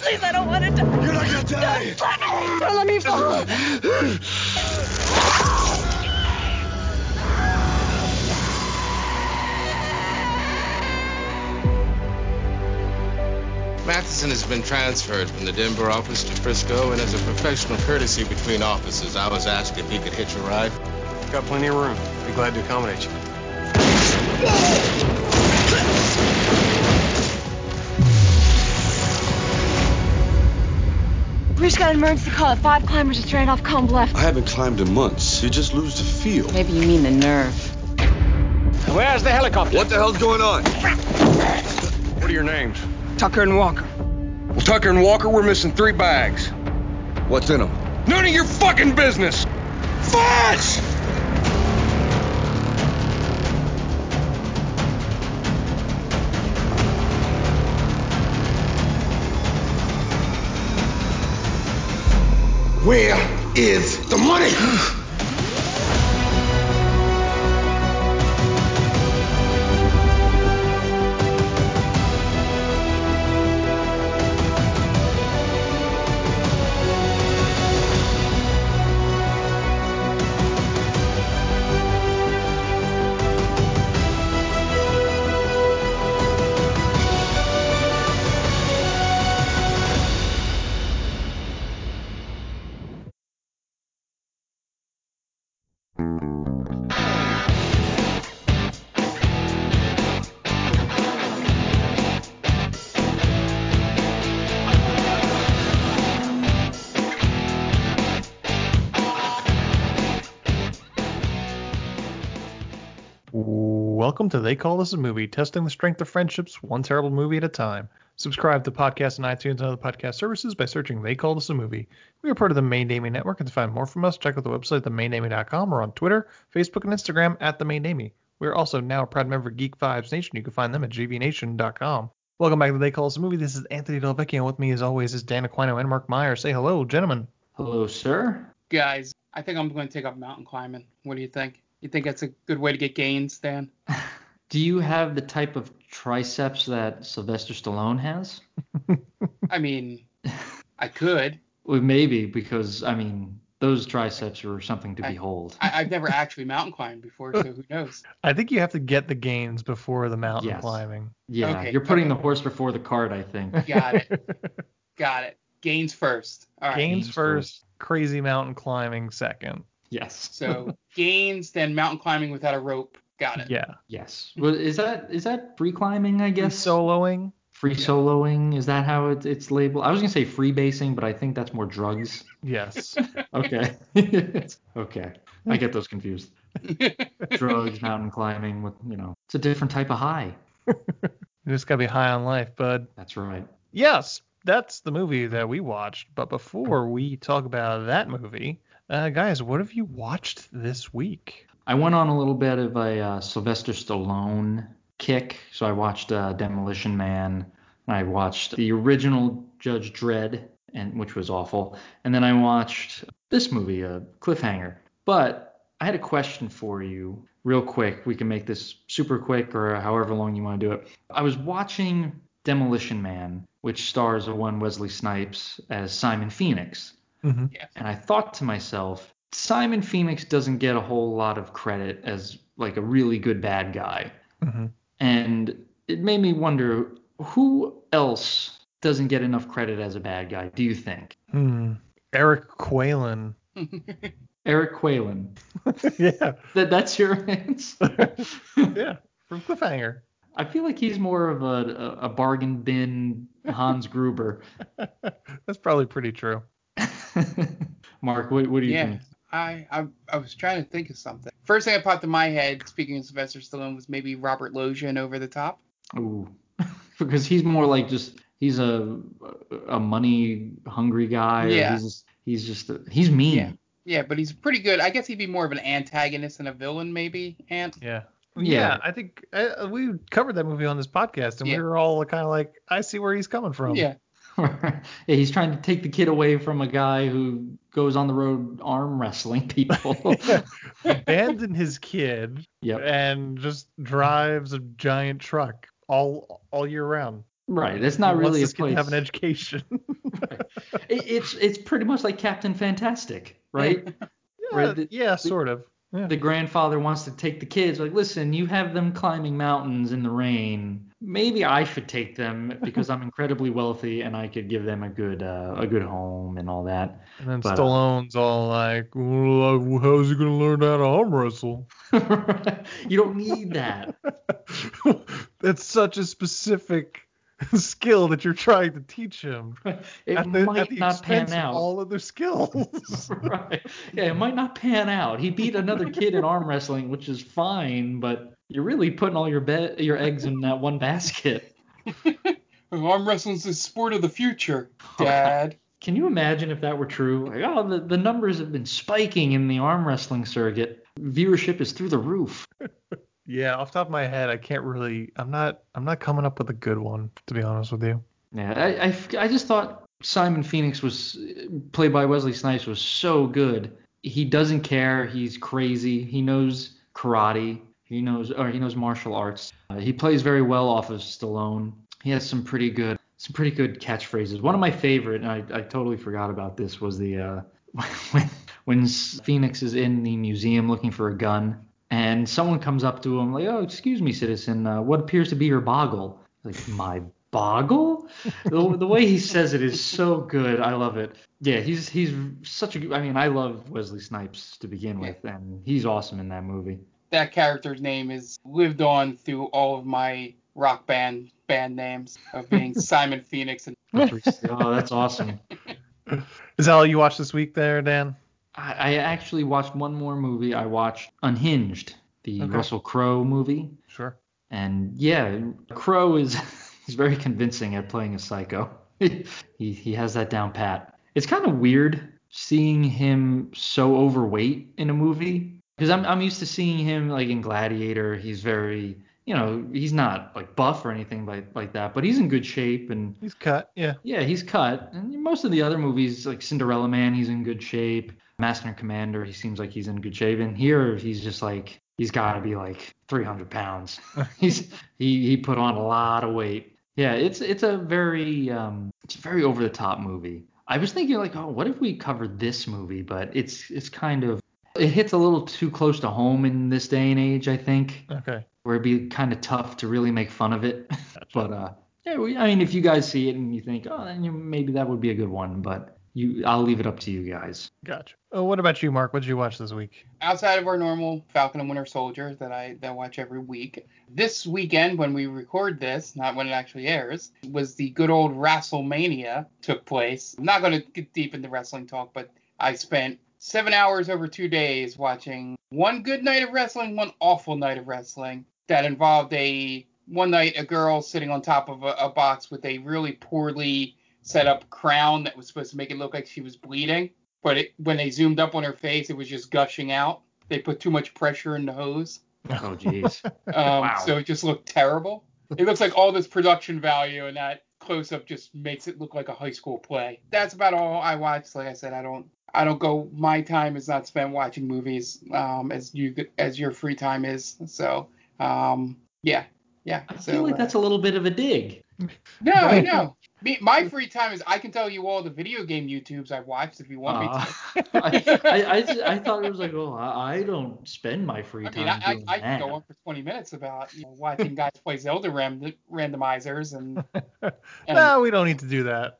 Please, I don't want to die. You're not gonna die. Don't let me fall. Matheson has been transferred from the Denver office to Frisco, and as a professional courtesy between offices, I was asked if he could hitch a ride. Got plenty of room. Be glad to accommodate you. We just got an emergency call at five climbers are stranded off Combe Bluff. I haven't climbed in months. You just lose the feel. Maybe you mean the nerve. Where's the helicopter? What the hell's going on? What are your names? Tucker and Walker. Well, Tucker and Walker, we're missing three bags. What's in them? None of your fucking business. Fudge! Where is the money? Welcome to They Call This a Movie, testing the strength of friendships one terrible movie at a time. Subscribe to the podcast on iTunes and other podcast services by searching They Call This a Movie. We are part of the Main Damie Network, and to find more from us, check out the website, themaindamie.com, or on Twitter, Facebook, and Instagram at The Main Damie. We are also now a proud member of Geek Vibes Nation. You can find them at gbnation.com. Welcome back to They Call This a Movie. This is Anthony Delvecchio, and with me, as always, is Dan Aquino and Mark Meyer. Say hello, gentlemen. Hello, sir. Guys, I think I'm going to take up mountain climbing. What do you think? You think that's a good way to get gains, Dan? Do you have the type of triceps that Sylvester Stallone has? I mean, I could. Well, maybe because I mean those triceps are something to I- behold. I, I've never actually mountain climbed before, so who knows? I think you have to get the gains before the mountain Yes. climbing. yeah, okay, you're putting okay. the horse before the cart, I think. Got it. Got it. Gains first. All right. gains Gains first, crazy mountain climbing second. Yes. So gains, then mountain climbing without a rope. Got it. Yeah. Yes. Well, is that is that free climbing? I guess. Soloing. Free soloing is that how it, it's labeled? I was gonna say free basing, but I think that's more drugs. Yes. Okay. okay. I get those confused. Drugs, mountain climbing, with you know, it's a different type of high. you just gotta be high on life, bud. That's right. Yes, that's the movie that we watched. But before we talk about that movie, uh, guys, what have you watched this week? I went on a little bit of a uh, Sylvester Stallone kick, so I watched uh, Demolition Man. I watched the original Judge Dredd, and which was awful, and then I watched this movie, uh, Cliffhanger. But I had a question for you, real quick. We can make this super quick, or however long you want to do it. I was watching Demolition Man, which stars a one Wesley Snipes as Simon Phoenix. Mm-hmm. And I thought to myself, Simon Phoenix doesn't get a whole lot of credit as like a really good bad guy. Mm-hmm. And it made me wonder who else doesn't get enough credit as a bad guy, do you think? Hmm. Eric Qualen. Eric Qualen. yeah. That that's your answer. Yeah. From Cliffhanger. I feel like he's more of a, a bargain bin Hans Gruber. That's probably pretty true. Mark, what, what do you Yeah. think? I, I I was trying to think of something. First thing that popped in my head, speaking of Sylvester Stallone, was maybe Robert Loggia in Over the Top. Ooh. because he's more like just he's a a money hungry guy. Yeah. He's just he's just a, he's mean. Yeah. Yeah, but he's pretty good. I guess he'd be more of an antagonist than a villain, maybe. Ant. Yeah. Yeah. I think uh, we covered that movie on this podcast, and Yeah. we were all kind of like, I see where he's coming from. Yeah. yeah, he's trying to take the kid away from a guy who goes on the road arm wrestling people. Abandon his kid yep. and just drives a giant truck all all year round. Right. It's not really a place. to have an education. It- it's it's pretty much like Captain Fantastic, right? yeah, Where the- yeah, sort of. Yeah. the grandfather wants to take the kids like listen you have them climbing mountains in the rain maybe i should take them because i'm incredibly wealthy and i could give them a good uh, a good home and all that And then But, uh, Stallone's all like, well, how's he gonna learn how to arm wrestle? you don't need that That's such a specific skill that you're trying to teach him. it at the, might at the not pan expense of out all other skills. right yeah it might not pan out he beat another kid in arm wrestling which is fine but you're really putting all your bet your eggs in that one basket Arm wrestling's the sport of the future, Dad. Can you imagine if that were true? Like, oh, the, the numbers have been spiking in the arm wrestling circuit. Viewership is through the roof. Yeah, off the top of my head, I can't really. I'm not. I'm not coming up with a good one, to be honest with you. Yeah, I, I, I just thought Simon Phoenix was played by Wesley Snipes was so good. He doesn't care. He's crazy. He knows karate. He knows or he knows martial arts. Uh, he plays very well off of Stallone. He has some pretty good some pretty good catchphrases. One of my favorite, and I, I totally forgot about this, was the uh, when when Phoenix is in the museum looking for a gun, and someone comes up to him like, "Oh, excuse me, citizen, uh, what appears to be your boggle?" Like my boggle? the, the way he says it is so good. I love it. Yeah, he's he's such a. I mean, I love Wesley Snipes to begin with, and he's awesome in that movie. That character's name is lived on through all of my rock band band names of being Simon Phoenix and oh, that's awesome. Is that all you watched this week, there, Dan? I, I actually watched one more movie. I watched Unhinged, the Okay. Russell Crowe movie. Sure. And yeah, Crowe is he's very convincing at playing a psycho. he he has that down pat. It's kind of weird seeing him so overweight in a movie because I'm I'm used to seeing him like in Gladiator. He's very you know he's not like buff or anything like like that, but he's in good shape and He's cut. Yeah. yeah, he's cut. And most of the other movies, like Cinderella Man, he's in good shape. Master and Commander, he seems like he's in good shape. And here, he's just like he's got to be like 300 pounds. he's he he put on a lot of weight. Yeah, it's it's a very um it's a very over the top movie. I was thinking like, oh, what if we covered this movie? But it's it's kind of it hits a little too close to home in this day and age. I think Okay. Where it'd be kind of tough to really make fun of it. but uh, yeah, we, I mean, if you guys see it and you think, oh, then you, maybe that would be a good one. But you, I'll leave it up to you guys. Gotcha. Oh, what about you, Mark? What did you watch this week? outside of our normal Falcon and Winter Soldier that I that I watch every week. This weekend when we record this, not when it actually airs, was the good old WrestleMania took place. I'm not going to get deep into wrestling talk, but I spent seven hours over two days watching one good night of wrestling, one awful night of wrestling that involved a one night a girl sitting on top of a, a box with a really poorly set up crown that was supposed to make it look like she was bleeding but it, when they zoomed up on her face, it was just gushing out. They put too much pressure in the hose, Oh, jeez. um, Wow. so it just looked terrible. It looks like all this production value, and that close up just makes it look like a high school play. That's about all I watched. Like I said, I don't, I don't go. My time is not spent watching movies, um, as you as your free time is. So, um, yeah, yeah. I so, feel like uh, that's a little bit of a dig. no, I know. Me, my free time is I can tell you all the video game YouTubes I've watched if you want me to. Uh, I, I, I, I thought it was like, oh, I, I don't spend my free I time mean, I, I, doing I that. can go on for 20 minutes about you know, watching guys play Zelda ram- randomizers, and, and no, we don't need to do that.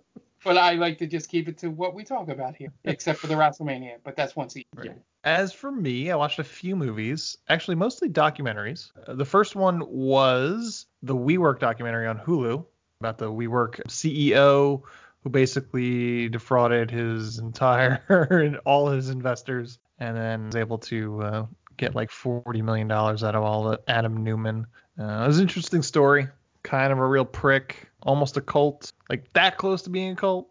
but I like to just keep it to what we talk about here, except for the WrestleMania. But that's once a year. Yeah. As for me, I watched a few movies, actually mostly documentaries. Uh, the first one was the WeWork documentary on Hulu about the WeWork CEO who basically defrauded his entire and all his investors and then was able to uh, get like 40 million dollars out of all the Adam Neumann. Uh, it was an interesting story, kind of a real prick, almost a cult, like that close to being a cult.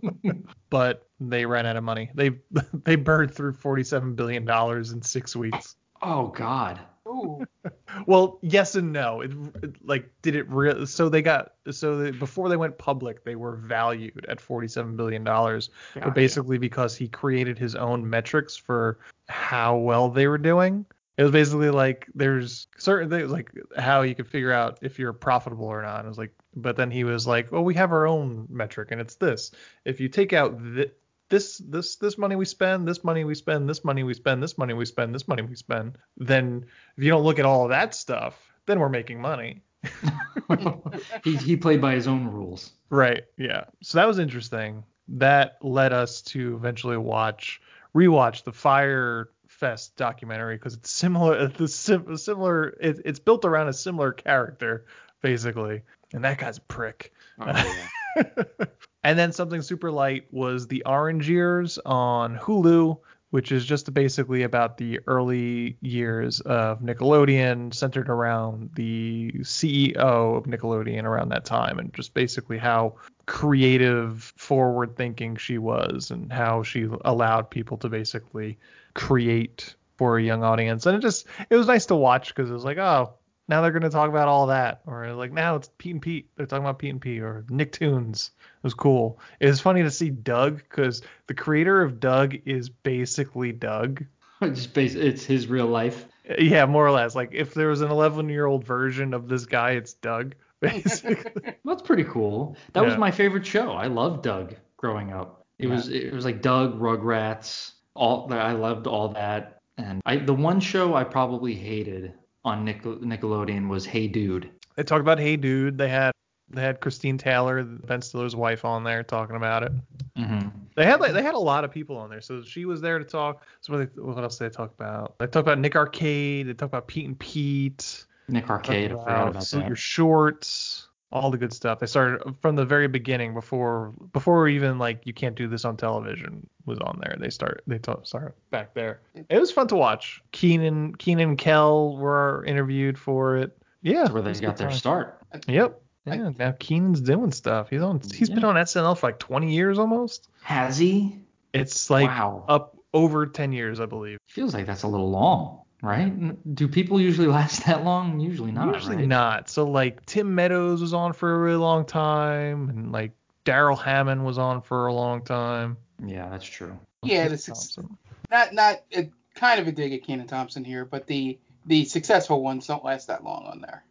but they ran out of money. They they burned through 47 billion dollars in 6 weeks. Oh, God. Ooh, Well, yes and no. It, it- like did it real so they got so they, before they went public, they were valued at 47 billion dollars, but basically because he created his own metrics for how well they were doing It was basically like there's certain things like how you could figure out if you're profitable or not. It was like, but then he was like, well, we have our own metric, and it's this. If you take out th- this this this money we spend, this money we spend, this money we spend, this money we spend, this money we spend, then if you don't look at all of that stuff, then we're making money. he he played by his own rules. Right. Yeah. So that was interesting. That led us to eventually watch rewatch the Fyre Fest documentary because it's similar. The sim, similar. It, it's built around a similar character basically, and that guy's a prick. Oh, yeah. and then something super light was the Orange Years on Hulu, which is just basically about the early years of Nickelodeon, centered around the CEO of Nickelodeon around that time, and just basically how creative, forward thinking she was, and how she allowed people to basically create for a young audience. And it just, it was nice to watch because it was like, oh, now they're going to talk about all that. Or like now it's Pete and Pete. They're talking about Pete and Pete or Nicktoons. It was cool. It was funny to see Doug because the creator of Doug is basically Doug. Just bas- it's his real life. Yeah, more or less. Like if there was an 11 year old version of this guy, it's Doug. Basically. That's pretty cool. That was my favorite show. I loved Doug growing up. It was it was like Doug, Rugrats, all I loved all that. And I the one show I probably hated on Nickel, Nickelodeon was Hey Dude. they talked about Hey Dude. They had they had Christine Taylor, Ben Stiller's wife, on there talking about it. Mm-hmm. They had like they had a lot of people on there, so she was there to talk. So what, they, what else did they talk about? They talked about Nick Arcade. They talked about Pete and Pete. Nick Arcade. I forgot about Salute that. Your Shorts. All the good stuff. They started from the very beginning before before even like you can't do this on television was on there. They start they talk, started back there. It was fun to watch. Kenan Kenan and Kel were interviewed for it. Yeah, That's where they got their time. start. Yep. Yeah, now Kenan's doing stuff. He's on. He's been on SNL for like 20 years almost. Has he? It's like wow. up over 10 years, I believe. Feels like that's a little long, right? Do people usually last that long? Usually not. Usually right? not. So like Tim Meadows was on for a really long time, and like Darrell Hammond was on for a long time. Yeah, that's true. Yeah, this is Thompson. not not a, kind of a dig at Kenan Thompson here, but the the successful ones don't last that long on there.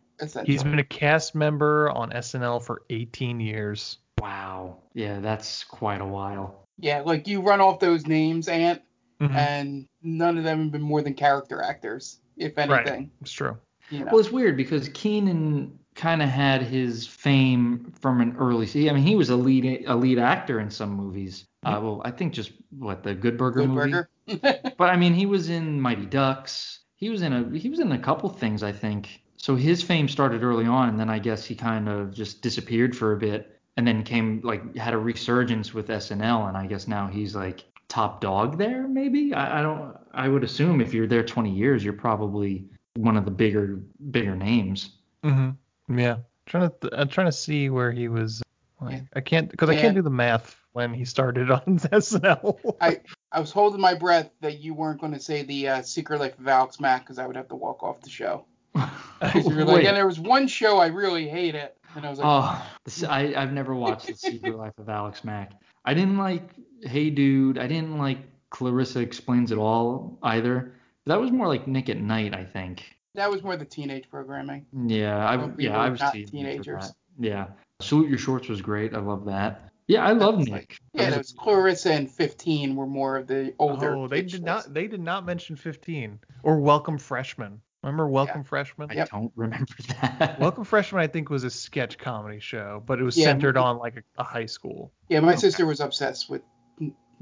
He's been a cast member on SNL for 18 years. Wow. Yeah, that's quite a while. yeah, like you run off those names, Ant, Mhm. and none of them have been more than character actors, if anything. Right. anything. It's true. You know. Well, it's weird because Kenan kind of had his fame from an early. See, I mean, he was a lead a lead actor in some movies. Uh, well, I think just what the Good Burger Good movie. burger. But I mean, he was in Mighty Ducks. He was in a he was in a couple things, I think. So his fame started early on, and then I guess he kind of just disappeared for a bit, and then came like had a resurgence with SNL, and I guess now he's like top dog there. Maybe I, I don't. I would assume if you're there 20 years, you're probably one of the bigger bigger names. hmm Yeah. trying to I'm trying to see where he was. Like, Yeah. I can't because I can't do the math when he started on SNL. I I was holding my breath that you weren't going to say the uh, Secret Life of Alex Mack because I would have to walk off the show. Because you were like, and there was one show I really hate it, and I was like, Oh, this, I, I've never watched The Secret Life of Alex Mack. I didn't like Hey Dude. I didn't like Clarissa Explains It All either. That was more like Nick at Night, I think. that was more the teenage programming. Yeah, I've yeah I've not seen it teenagers. Yeah, Salute Your Shorts was great. I love that. Yeah, I love That's Nick. like- Yeah, I that was Clarissa and 15 were more of the older. oh, they did not they did not mention 15 or Welcome Freshman. Remember Welcome Freshman? I Yep. don't remember that. Welcome Freshman, I think, was a sketch comedy show, but it was Yeah, centered but- on like a, a high school. Yeah, my Okay. sister was obsessed with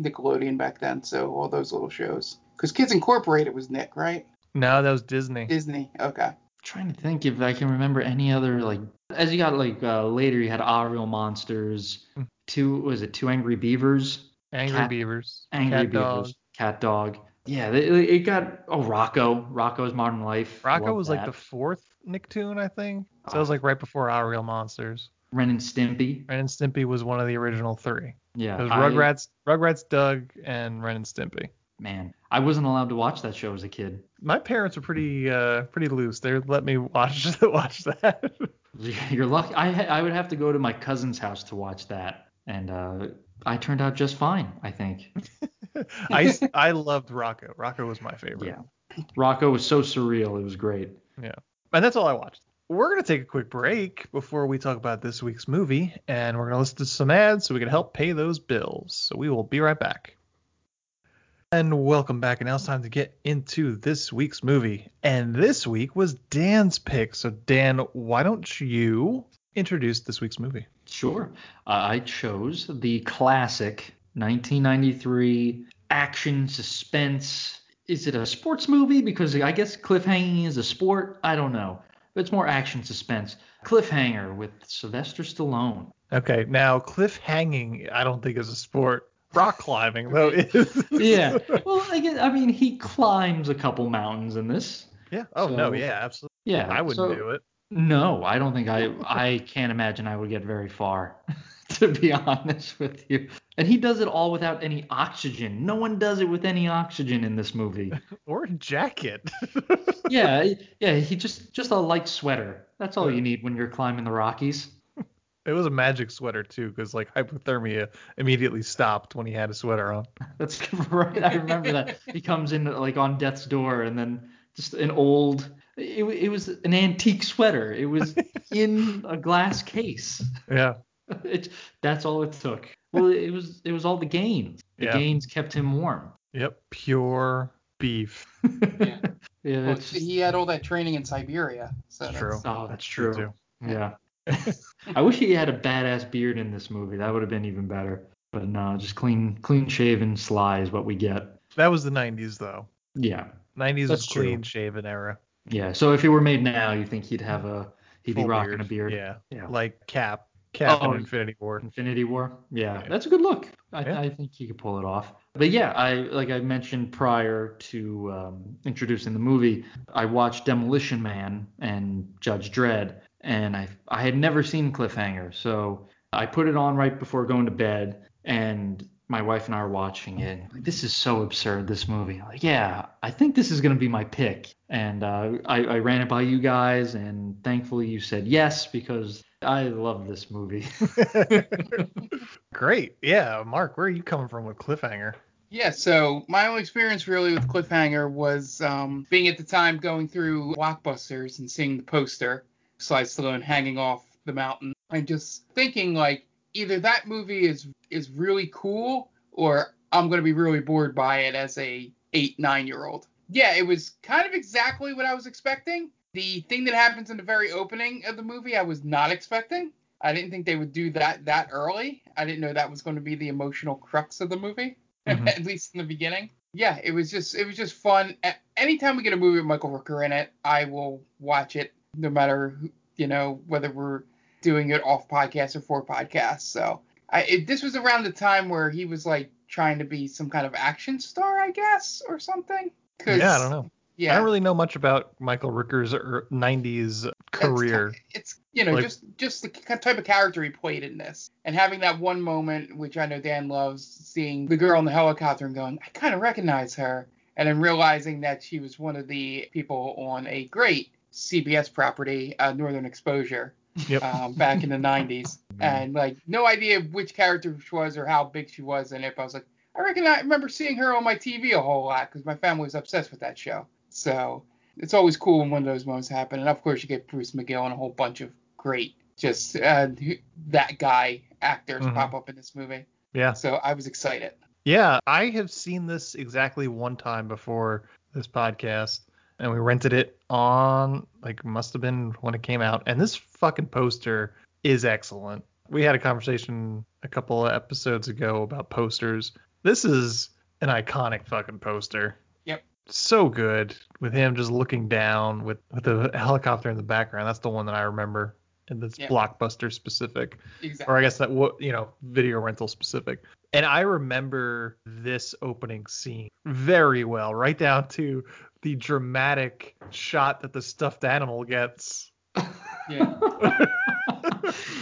Nickelodeon back then, so all those little shows. Because Kids Incorporated was Nick, right? No, that was Disney. Disney. Okay. trying to think if I can remember any other like as you got like uh, later you had Ah Real Monsters, Hmm. two was it Two Angry Beavers, Angry Cat- Beavers. Angry Cat Beavers, Dog. Cat Dog. Yeah, it, it got oh Rocko, Rocko's Modern Life. Rocko Love was like the fourth Nicktoon, I think. So it was like right before Our Real Monsters. Ren and Stimpy. Ren and Stimpy was one of the original three. Yeah, I- Rugrats, Rugrats, Doug, and Ren and Stimpy. man, I wasn't allowed to watch that show as a kid. My parents were pretty uh pretty loose. They let me watch watch that. You're lucky. I I would have to go to my cousin's house to watch that, and uh, I turned out just fine. I think. I I loved Rocko. Rocko was my favorite. Yeah. Rocko was so surreal. It was great. Yeah. And that's all I watched. We're going to take a quick break before we talk about this week's movie, and we're going to listen to some ads so we can help pay those bills. So we will be right back. And welcome back. And now it's time to get into this week's movie. And this week was Dan's pick. So, Dan, why don't you introduce this week's movie? Sure. Uh, I chose the classic 1993 action suspense. Is it a sports movie? Because I guess cliffhanging is a sport. I don't know. But it's more action suspense. Cliffhanger with Sylvester Stallone. Okay, now cliff hanging, I don't think is a sport. Rock climbing though is. yeah. Well, I guess, I mean, he climbs a couple mountains in this. Yeah. Oh So- no. Yeah. Absolutely. Yeah. I wouldn't so- do it. No, I don't think I. I can't imagine I would get very far, to be honest with you. And he does it all without any oxygen. No one does it with any oxygen in this movie. Or a jacket. Yeah, yeah. He just just a light sweater. That's all you need when you're climbing the Rockies. it was a magic sweater too, because like hypothermia immediately stopped when he had a sweater on. That's right. I remember that. He comes in like on death's door, and then just an old. It, it was an antique sweater. It was in a glass case. Yeah. It, that's all it took. Well, it was it was all the gains. The Yeah. gains kept him warm. Yep. Pure beef. Yeah. Yeah, Well, just- he had all that training in Siberia. So that's- True. oh, That's true, true. Yeah. I wish he had a badass beard in this movie. That would have been even better. But no, just clean clean shaven Sly is what we get. That was the 90s though. Yeah. 90s That's was clean shaven era. Yeah. So if it were made now, you think he'd have a he'd be Full rocking a beard. Yeah. Yeah. Like Cap. Cap Oh. in Infinity War. Infinity War. Yeah, Yeah. that's a good look. I, Yeah. I think he could pull it off. But yeah, I like I mentioned prior to um, introducing the movie, I watched Demolition Man and Judge Dredd, and I I had never seen Cliffhanger, so I put it on right before going to bed, and my wife and I are watching it. Like, this is so absurd, this movie. Like, yeah, I think this is gonna be my pick, and uh, I, I ran it by you guys, and thankfully you said yes because I love this movie. Great. Yeah. Mark, where are you coming from with Cliffhanger? Yeah, so my only experience really with Cliffhanger was um, being at the time going through Blockbusters and seeing the poster, Sly Stallone hanging off the mountain, and just thinking like either that movie is is really cool or I'm gonna be really bored by it as a eight nine year old. Yeah, it was kind of exactly what I was expecting. The thing that happens in the very opening of the movie, I was not expecting. I didn't think they would do that that early. I didn't know that was going to be the emotional crux of the movie Mhm. at least in the beginning. Yeah, it was just it was just fun. Anytime we get a movie with Michael Rooker in it, I will watch it, no matter who, you know whether we're doing it off podcast or for podcast. So I it, this was around the time where he was like trying to be some kind of action star, I guess, or something. 'Cause- Yeah, I don't know. Yeah, I don't really know much about Michael Rooker's er- 90s career. ki- It's you know Like- just just the type of character he played in this, and having that one moment which I know Dan loves, seeing the girl in the helicopter and going, I kind of recognize her, and then realizing that she was one of the people on a great CBS property, uh, Northern Exposure, Yep. um, back in the 90s, and like no idea which character she was or how big she was in it, but I was like, I reckon I remember seeing her on my TV a whole lot because my family was obsessed with that show. So it's always cool when one of those moments happen. And of course, you get Bruce McGill and a whole bunch of great, just uh, that guy actors Mhm. pop up in this movie. yeah. So I was excited. Yeah, I have seen this exactly one time before this podcast, and we rented it on like must have been when it came out. And this fucking poster is excellent. We had a conversation a couple of episodes ago about posters. This is an iconic fucking poster. So good with him just looking down with with the helicopter in the background. That's the one that I remember. And that's Yep. blockbuster specific Exactly. or I guess that what you know video rental specific. And I remember this opening scene very well, right down to the dramatic shot that the stuffed animal gets. Yeah.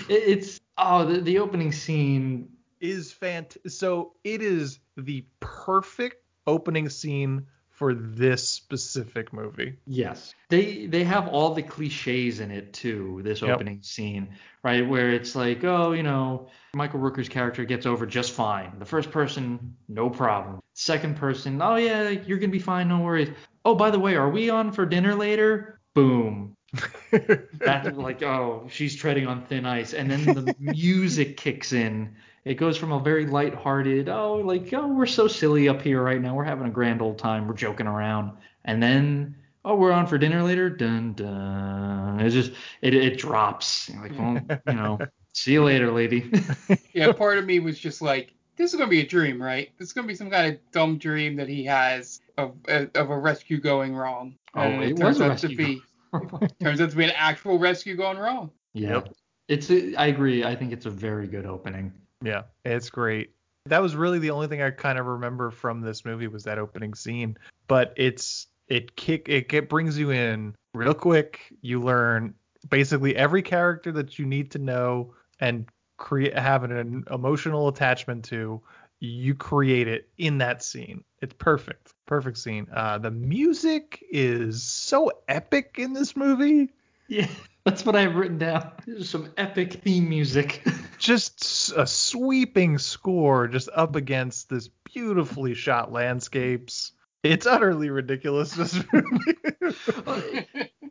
It's oh the, the opening scene Is fant so it is the perfect opening scene for this specific movie. Yes. They they have all the cliches in it too, this Yep. opening scene, right? Where it's like, oh, you know, Michael Rooker's character gets over just fine. The first person, no problem. Second person, oh yeah, you're gonna be fine, no worries. oh, by the way, are we on for dinner later? Boom. That's like, oh, she's treading on thin ice. And then the music kicks in. It goes from a very lighthearted, oh, like, oh, we're so silly up here right now. We're having a grand old time. We're joking around. And then, oh, we're on for dinner later. Dun dun. It just, it, it drops. You're like, well, you know, see you later, lady. Yeah, part of me was just like, this is gonna be a dream, right? This is gonna be some kind of dumb dream that he has of uh, of a rescue going wrong. Oh, And it turns was a out to rescue be turns out to be an actual rescue going wrong. yeah. It's, a, I agree. I think it's a very good opening. Yeah, it's great. That was really the only thing I kind of remember from this movie was that opening scene. But it's it kick it get, brings you in real quick. You learn basically every character that you need to know and create have an emotional attachment to. You create it in that scene. It's perfect, perfect scene. Uh, the music is so epic in this movie. Yeah, that's what I have written down. Some epic theme music. just a sweeping score just up against this beautifully shot landscapes. It's utterly ridiculous. This movie.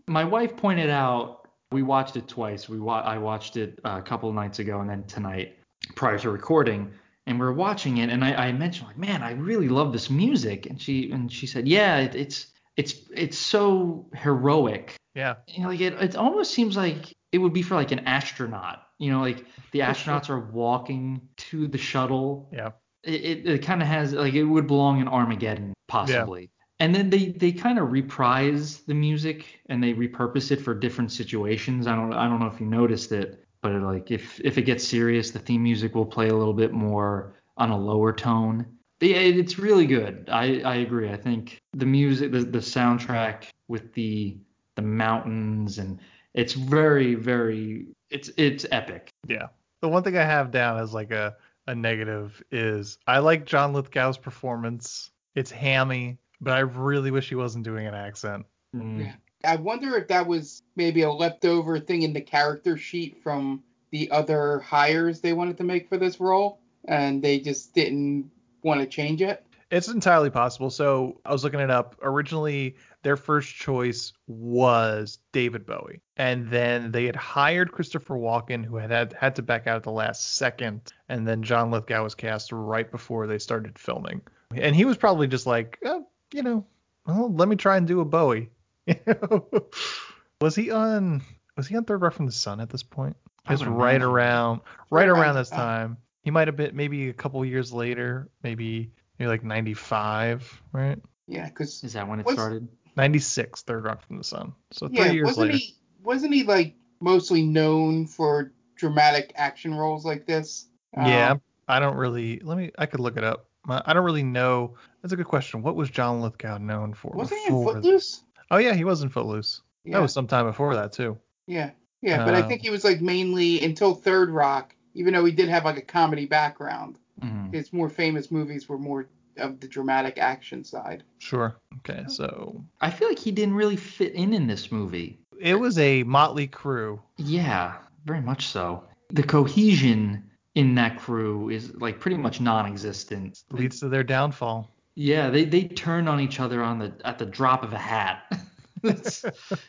My wife pointed out we watched it twice. We wa- I watched it uh, a couple of nights ago and then tonight prior to recording, and we are watching it, and I, I mentioned like, man, I really love this music, and she and she said, yeah, it, it's it's it's so heroic. Yeah, You know, like it, it almost seems like it would be for like an astronaut. You know, like the astronauts are walking to the shuttle. yeah, It it, it kind of has like it would belong in Armageddon possibly. And then they they kind of reprise the music and they repurpose it for different situations. I don't I don't know if you noticed it, but like if if it gets serious, the theme music will play a little bit more on a lower tone. Yeah, it- it's really good. I I agree. I think the music, the the soundtrack with the the mountains and it's very very it's it's epic. yeah. The one thing I have down as like a a negative is I like John Lithgow's performance. It's hammy, but I really wish he wasn't doing an accent. Mm. Yeah. I wonder if that was maybe a leftover thing in the character sheet from the other hires they wanted to make for this role, and they just didn't want to change it. It's entirely possible. So I was looking it up. Originally, their first choice was David Bowie, and then they had hired Christopher Walken, who had had, had to back out at the last second, and then John Lithgow was cast right before they started filming, and he was probably just like, oh, you know, well, let me try and do a Bowie. was he on? Was he on Third Rock from the Sun at this point? It's right around, Right around this time. time. He might have been maybe a couple years later, maybe maybe like 95, right? Yeah, because Is that when it What's- started? 96, Third Rock from the Sun. So three yeah, years wasn't later. he wasn't he like mostly known for dramatic action roles like this? yeah, Um, I don't really. Let me. I could look it up. I don't really know. That's a good question. What was John Lithgow known for? wasn't he in before- Footloose? Oh yeah, he was in Footloose. Yeah, That was sometime before that too. yeah, yeah. But I Uh, think he was like mainly until Third Rock, even though he did have like a comedy background. Mhm. His more famous movies were more of the dramatic action side. Sure. Okay, so I feel like he didn't really fit in in this movie. it was a motley crew. Yeah, very much so. The cohesion in that crew is like pretty much non-existent. Leads to their downfall. Yeah, they they turn on each other on the at the drop of a hat.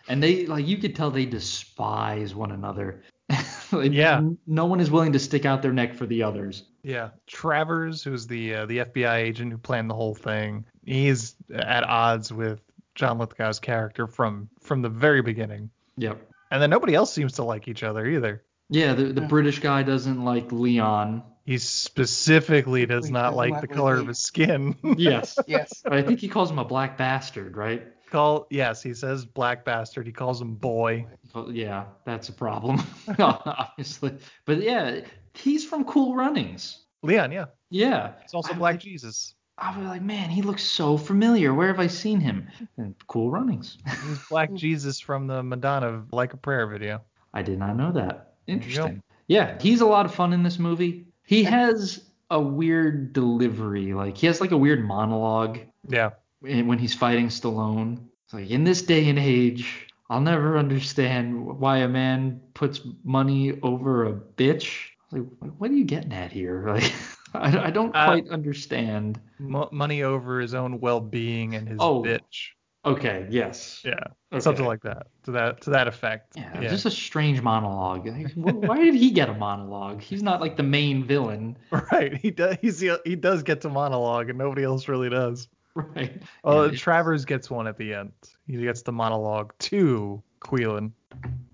And they like you could tell they despise one another. Like, Yeah. n- No one is willing to stick out their neck for the others. Yeah, Travers, who's the uh, the FBI agent who planned the whole thing, he's at odds with John Lithgow's character from from the very beginning. Yep. And then nobody else seems to like each other either. Yeah, the, the Yeah. British guy doesn't like Leon. He specifically does He not like like the color of his skin. Yes. Yes. but I think he calls him a black bastard, right? Call yes, he says black bastard. He calls him boy. Yeah, that's a problem, obviously. But yeah, he's from Cool Runnings. Leon, yeah. Yeah. It's also I- Black Jesus. I was like, man, he looks so familiar. Where have I seen him? And cool Runnings. He's Black Jesus from the Madonna Like a Prayer video. I did not know that. Interesting. Yeah, he's a lot of fun in this movie. He has a weird delivery. Like he has like a weird monologue Yeah. when he's fighting Stallone. It's like in this day and age, I'll never understand why a man puts money over a bitch. Like, what are you getting at here? Like, I, I don't Uh, quite understand. Mo money over his own well-being and his Oh. bitch. Okay, yes. Yeah, Okay. something like that to that to that effect. Yeah, just a strange monologue. Like, why did he get a monologue? He's not like the main villain, right. He does. He's the, he does get to monologue, and nobody else really does. right? Well, Yeah, Travers gets one at the end. He gets the monologue to Queelan.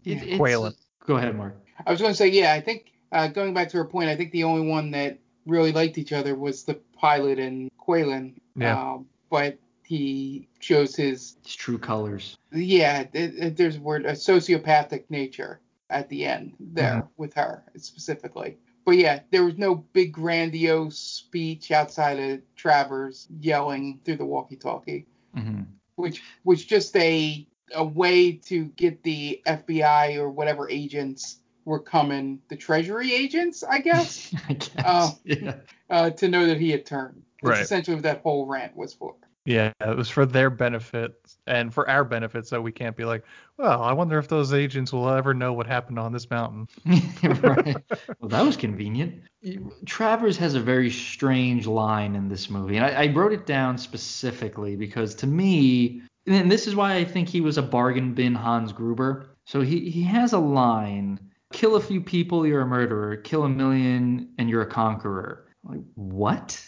it- Qualen. Go ahead, Mark. I was going to say, yeah, I think uh, going back to her point, I think the only one that really liked each other was the pilot and Qualen. Yeah. Um, but he shows his, It's true colors. yeah, it, it- there's a word, a sociopathic nature at the end there Mm-hmm. with her specifically. But yeah, there was no big grandiose speech outside of Travers yelling through the walkie-talkie. hmm which was just a a way to get the FBI or whatever agents were coming, the Treasury agents, I guess, I guess. Oh. yeah. uh, to know that he had turned. That's Right. essentially what that whole rant was for. Yeah, it was for their benefit and for our benefit, so we can't be like, well, I wonder if those agents will ever know what happened on this mountain. right. Well, that was convenient. Travers has a very strange line in this movie, and I, I wrote it down specifically because to me, and this is why I think he was a bargain bin Hans Gruber. So he, he has a line kill a few people, you're a murderer, kill a million, and you're a conqueror. Like, what?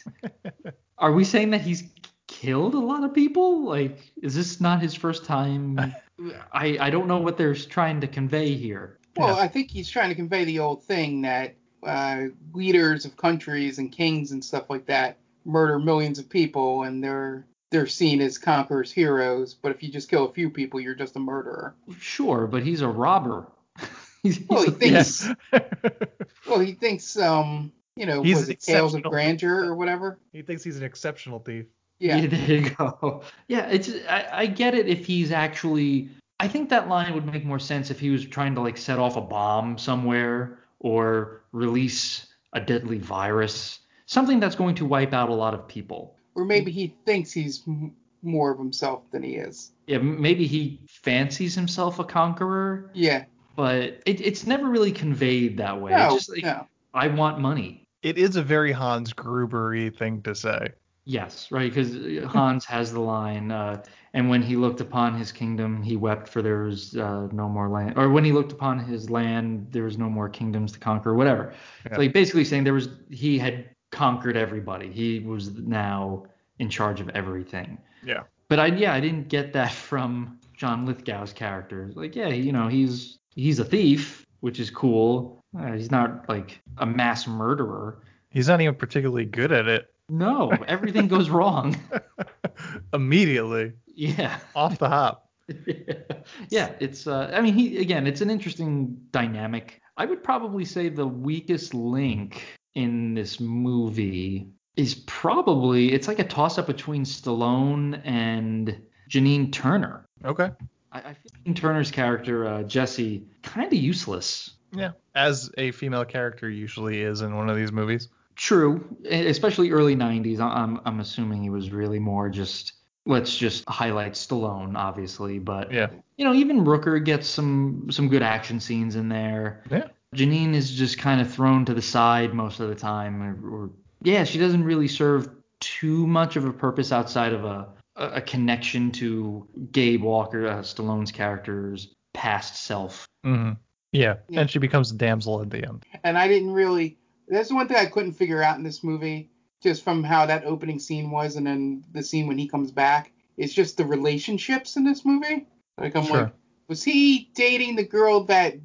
Are we saying that he's killed a lot of people? Like, is this not his first time? I, I don't know what they're trying to convey here. Well, Yeah. I think he's trying to convey the old thing that uh, leaders of countries and kings and stuff like that murder millions of people and they're they're seen as conquerors heroes. But if you just kill a few people, you're just a murderer. Sure, but he's a robber. he's, he's Well, he thinks- Yes. Well, he thinks, um, you know, He's was it Tales of. Grandeur or whatever? he thinks he's an exceptional thief. Yeah. there you go. Yeah, it's I, I get it if he's actually. I think that line would make more sense if he was trying to like set off a bomb somewhere or release a deadly virus, something that's going to wipe out a lot of people. Or maybe he thinks he's m- more of himself than he is. Yeah, maybe he fancies himself a conqueror, Yeah. But it, it's never really conveyed that way. No, it's just like no. I want money. It is a very Hans Gruber-y thing to say. Yes, right, because Hans has the line, uh, and when he looked upon his kingdom, he wept for there was uh, no more land, or when he looked upon his land, there was no more kingdoms to conquer, whatever. Yeah. Like basically saying there was he had conquered everybody. He was now in charge of everything. Yeah. But I yeah, I didn't get that from John Lithgow's character. Like yeah, you know, he's he's a thief, which is cool. Uh, he's not like a mass murderer. He's not even particularly good at it. No, everything goes wrong. Immediately, Yeah. off the hop. yeah, it's uh I mean he again, it's an interesting dynamic. I would probably say the weakest link in this movie is probably it's like a toss up between Stallone and Janine Turner. Okay. I, I feel Turner's character, uh, Jesse, kind of useless. Yeah. As a female character usually is in one of these movies. True, especially early '90s. I- I'm I'm assuming he was really more just let's just highlight Stallone, obviously, but Yeah. you know even Rooker gets some some good action scenes in there. Yeah. Janine is just kind of thrown to the side most of the time, or, or yeah, she doesn't really serve too much of a purpose outside of a a a connection to Gabe Walker, uh, Stallone's character's past self. hmm Yeah. Yeah. And she becomes a damsel at the end. And I didn't really. That's the one thing I couldn't figure out in this movie, just from how that opening scene was, and then the scene when he comes back. It's just the relationships in this movie. Like I'm Sure. like, was he dating the girl that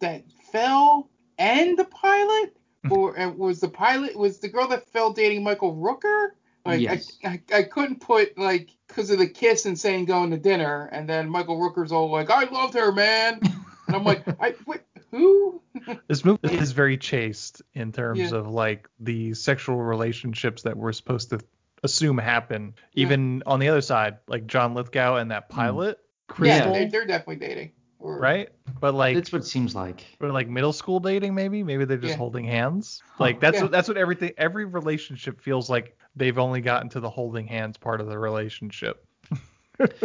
that fell and the pilot, or was the pilot was the girl that fell dating Michael Rooker? Like Yes. I, I I couldn't put like because of the kiss and saying going to dinner, and then Michael Rooker's all like, I loved her, man, and I'm like, I what who? This movie is very chaste in terms Yeah. of like the sexual relationships that we're supposed to assume happen. Even on the other side, like John Lithgow and that hmm. pilot, Yeah, Crystal, they, they're definitely dating. Or, right? But like That's what it seems like. or like middle school dating maybe maybe they're just Yeah. holding hands like that's Yeah. what that's what everything every relationship feels like they've only gotten to the holding hands part of the relationship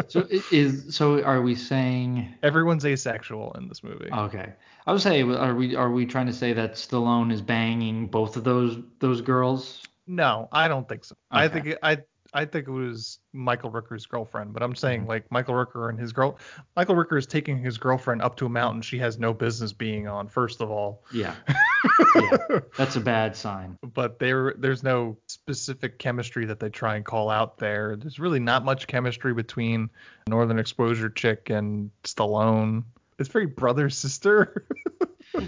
So is so are we saying everyone's asexual in this movie okay. I would say are we are we trying to say that Stallone is banging both of those those girls? no i don't think so i think it, i I think it was Michael Rooker's girlfriend, but I'm mm-hmm. saying like Michael Rooker and his girl. Michael Rooker is taking his girlfriend up to a mountain she has no business being on. First of all, Yeah. yeah. That's a bad sign. but there there's no specific chemistry that they try and call out there. There's really not much chemistry between Northern Exposure chick and Stallone. It's very brother sister.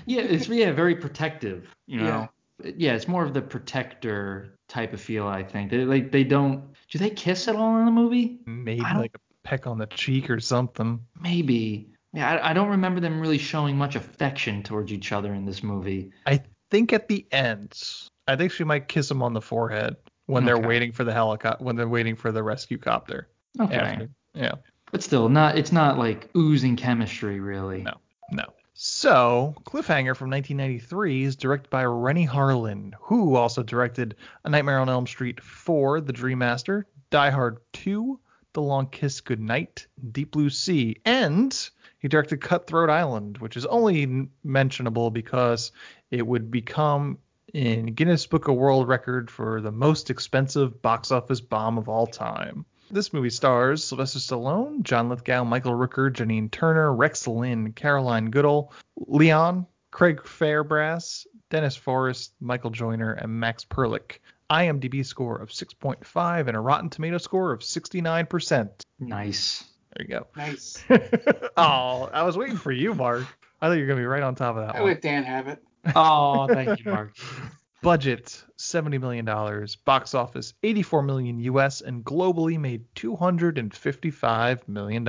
Yeah, it's yeah, very protective, you know. Yeah. it's more of the protector type of feel, I think. They like they don't do they kiss at all in the movie? Maybe like a peck on the cheek or something. Maybe. Yeah, I, I don't remember them really showing much affection towards each other in this movie. I think at the end, I think she might kiss him on the forehead when they're waiting for the helicopter when they're waiting for the rescue copter. Okay. After. Yeah. But still, not it's not like oozing chemistry really. No. No. So, Cliffhanger from 1993 is directed by Renny Harlin, who also directed A Nightmare on Elm Street 4, The Dream Master, Die Hard 2, The Long Kiss Goodnight, Deep Blue Sea, and he directed Cutthroat Island, which is only mentionable because it would become in Guinness Book of World Record for the most expensive box office bomb of all time. This movie stars Sylvester Stallone, John Lithgow, Michael Rooker, Janine Turner, Rex Linn, Caroline Goodall, Leon, Craig Fairbrass, Dennis Forrest, Michael Joyner, and Max Perlich. IMDb score of 6.5 and a Rotten Tomato score of 69%. Nice. There you go. Nice. oh, I was waiting for you, Mark. I thought you were gonna be right on top of that I one. let Dan have it. Oh, thank you, Mark. Budget $70 million. Box office 84 million US and globally made $255 million.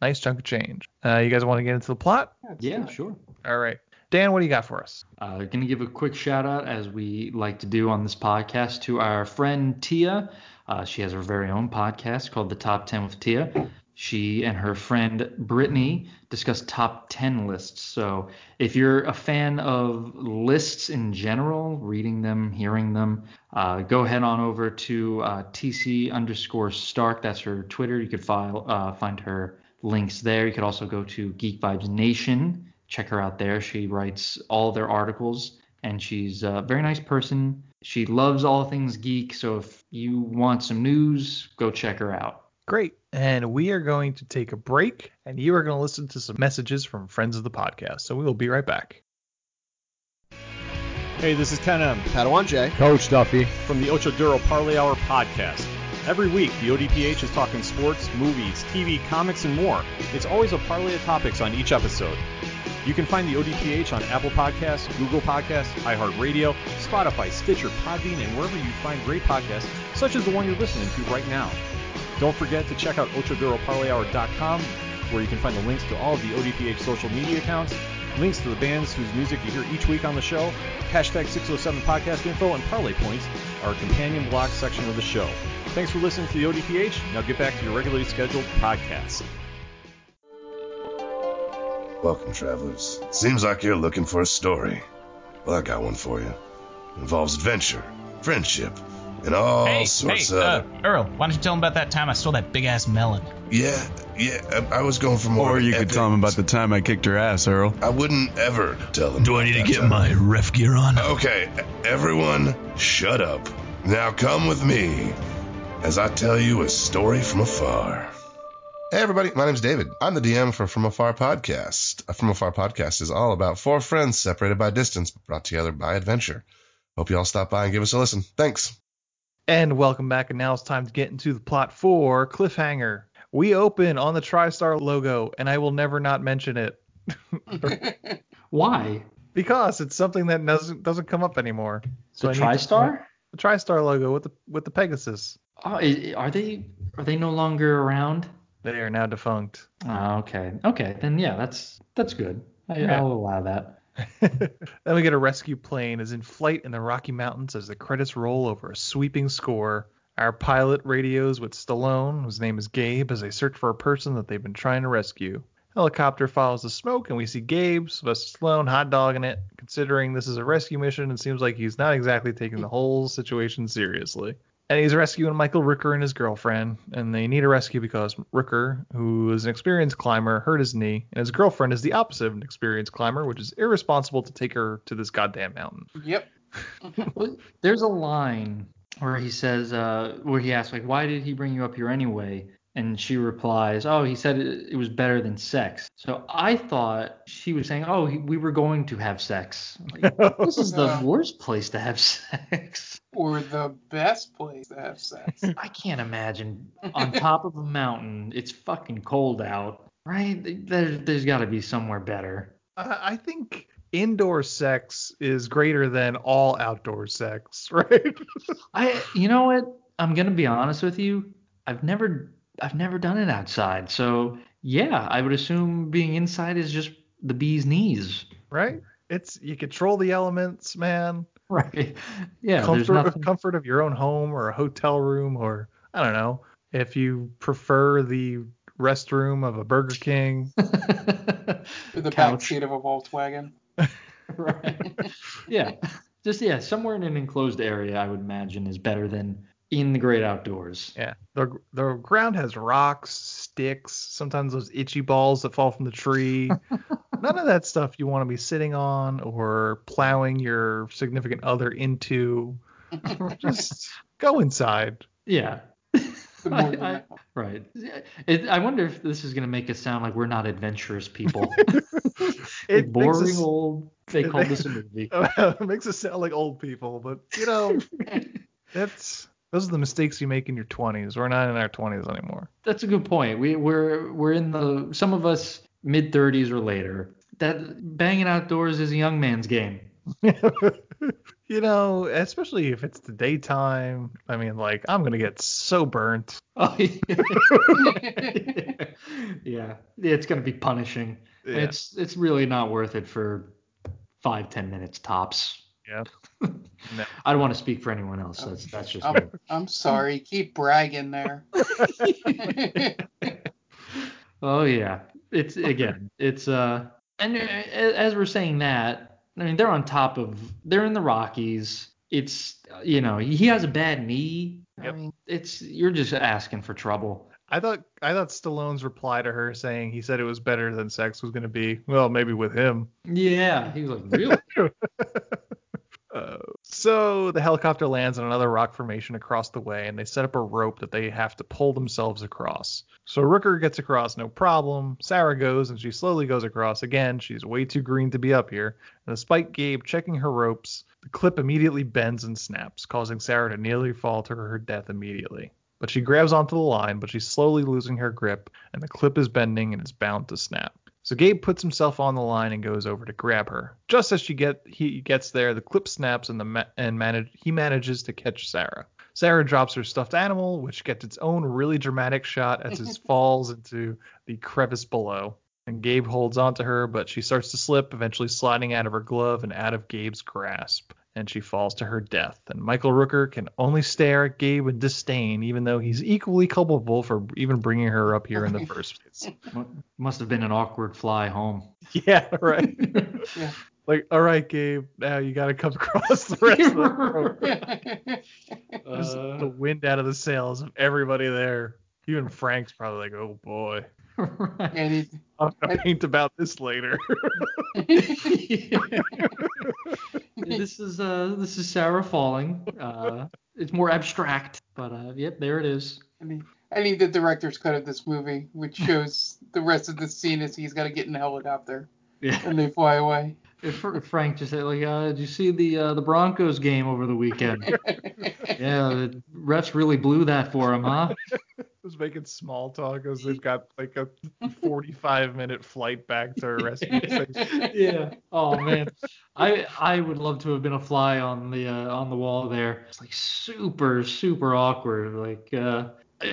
Nice chunk of change. Uh, you guys want to get into the plot? Yeah, sure. All right. Dan, what do you got for us? Uh, going to give a quick shout out, as we like to do on this podcast, to our friend Tia. Uh, she has her very own podcast called The Top 10 with Tia. She and her friend Brittany discuss top 10 lists. So if you're a fan of lists in general, reading them, hearing them, uh, go head on over to uh, TC underscore Stark. That's her Twitter. You could file, uh, find her links there. You could also go to Geek Vibes Nation. Check her out there. She writes all their articles and she's a very nice person. She loves all things geek. So if you want some news, go check her out. Great. And we are going to take a break and you are going to listen to some messages from friends of the podcast. So we will be right back. Hey, this is Ken M. Padawan J. Coach Duffy from the Ocho Duro Parlay Hour podcast. Every week, the ODPH is talking sports, movies, TV, comics, and more. It's always a parlay of topics on each episode. You can find the ODPH on Apple Podcasts, Google Podcasts, iHeartRadio, Spotify, Stitcher, Podbean, and wherever you find great podcasts, such as the one you're listening to right now. Don't forget to check out OchoDuroParlayHour.com, where you can find the links to all of the ODPH social media accounts, links to the bands whose music you hear each week on the show, hashtag 607 podcast info, and parlay points, our companion blog section of the show. Thanks for listening to the ODPH. Now get back to your regularly scheduled podcast. Welcome, travelers. Seems like you're looking for a story. Well, I got one for you. It involves adventure, friendship, and all hey, sorts hey, of. uh, Earl, why don't you tell him about that time I stole that big ass melon? Yeah, yeah. I, I was going for more. Or you could tell him about the time I kicked your ass, Earl. I wouldn't ever tell them. Do I need to get time. my ref gear on? Okay, everyone, shut up. Now come with me as I tell you a story from afar. Hey, everybody, my name's David. I'm the DM for From Afar Podcast. A From Afar Podcast is all about four friends separated by distance, but brought together by adventure. Hope you all stop by and give us a listen. Thanks. And welcome back. And now it's time to get into the plot for Cliffhanger. We open on the TriStar logo, and I will never not mention it Why? because it's something that doesn't doesn't come up anymore. The I need to- TriStar? The TriStar logo with the with the Pegasus. Oh, are they are they no longer around? They are now defunct. Oh, okay. Okay, then yeah, that's that's good. I, Yeah. I'll allow that. then we get a rescue plane is in flight in the Rocky Mountains as the credits roll over a sweeping score. Our pilot radios with Stallone, whose name is Gabe, as they search for a person that they've been trying to rescue. Helicopter follows the smoke, and we see Gabe, Sylvester Stallone, hot dogging it. Considering this is a rescue mission, it seems like he's not exactly taking the whole situation seriously. And he's rescuing Michael Rooker and his girlfriend, and they need a rescue because Rooker, who is an experienced climber, hurt his knee, and his girlfriend is the opposite of an experienced climber, which is irresponsible to take her to this goddamn mountain. Yep. There's a line where he says, uh, where he asks like, why did he bring you up here anyway? And she replies, oh, he said it, it was better than sex. So I thought she was saying, oh, he, we were going to have sex. Like, this is the worst place to have sex. Or the best place to have sex. I can't imagine on top of a mountain. It's fucking cold out, right? There, there's got to be somewhere better. I I think indoor sex is greater than all outdoor sex, right? I, you know what? I'm gonna be honest with you. I've never, I've never done it outside. So yeah, I would assume being inside is just the bee's knees. right? It's you control the elements, man. Right. Yeah. there's comfort, nothing. comfort of your own home or a hotel room or I don't know if you prefer the restroom of a Burger King. Or the back Couch. seat of a Volkswagen. right. Yeah. Just yeah, somewhere in an enclosed area, I would imagine, is better than in the great outdoors. Yeah, the the ground has rocks, sticks, sometimes those itchy balls that fall from the tree. None of that stuff you want to be sitting on or plowing your significant other into. Just go inside. Yeah. The more you I- Right. It, I wonder if this is going to make us sound like we're not adventurous people. It boring us- old. They it called this a movie. it makes us sound like old people, but you know, that's those are the mistakes you make in your 20s. We're not in our 20s anymore. That's a good point. We we're we're in the some of us mid 30s or later. That banging outdoors is a young man's game. you know, especially if it's the daytime. I mean, like I'm gonna get so burnt. Oh, yeah, it's going to be punishing. Yeah. It's it's really not worth it for five ten minutes tops. Yeah. No. I don't want to speak for anyone else. That's that's just me. I'm, I'm sorry. Keep bragging there. Oh yeah, it's again, it's uh, and uh, as we're saying that, I mean they're on top of, they're in the Rockies. It's you know he has a bad knee. I mean it's you're just asking for trouble. I thought I thought Stallone's reply to her saying he said it was better than sex was gonna be. Well, maybe with him. Yeah, he was like really. So the helicopter lands on another rock formation across the way, and they set up a rope that they have to pull themselves across. So Rooker gets across no problem. Sarah goes, and she slowly goes across again. She's way too green to be up here. And despite Gabe checking her ropes, the clip immediately bends and snaps, causing Sarah to nearly fall to her death immediately. But she grabs onto the line, but she's slowly losing her grip, and the clip is bending and is bound to snap. So Gabe puts himself on the line and goes over to grab her. Just as she get he gets there, the clip snaps and the ma- and manage he manages to catch Sarah. Sarah drops her stuffed animal, which gets its own really dramatic shot as it falls into the crevice below. And Gabe holds onto her, but she starts to slip, eventually sliding out of her glove and out of Gabe's grasp. And she falls to her death. And Michael Rooker can only stare at Gabe with disdain, even though he's equally culpable for even bringing her up here in the first place. Must have been an awkward fly home. Yeah, right. Yeah. Like, all right, Gabe, now you got to come across the rest of the rope. Just Uh, the wind out of the sails of everybody there. Even Frank's probably like, oh boy, right. and he, I'm gonna paint about this later. this is uh this is Sarah falling. Uh, it's more abstract, but uh, yep, there it is. I need, I need the director's cut of this movie, which shows the rest of the scene as he's got to get in a helicopter Yeah. and they fly away. If Fr- Frank just said like, uh, did you see the uh, the Broncos game over the weekend? yeah, the refs really blew that for him, huh? Just making small talk as they've got like a 45 minute flight back to a rescue station. yeah. Oh man, I I would love to have been a fly on the uh, on the wall there. It's like super super awkward. Like, uh,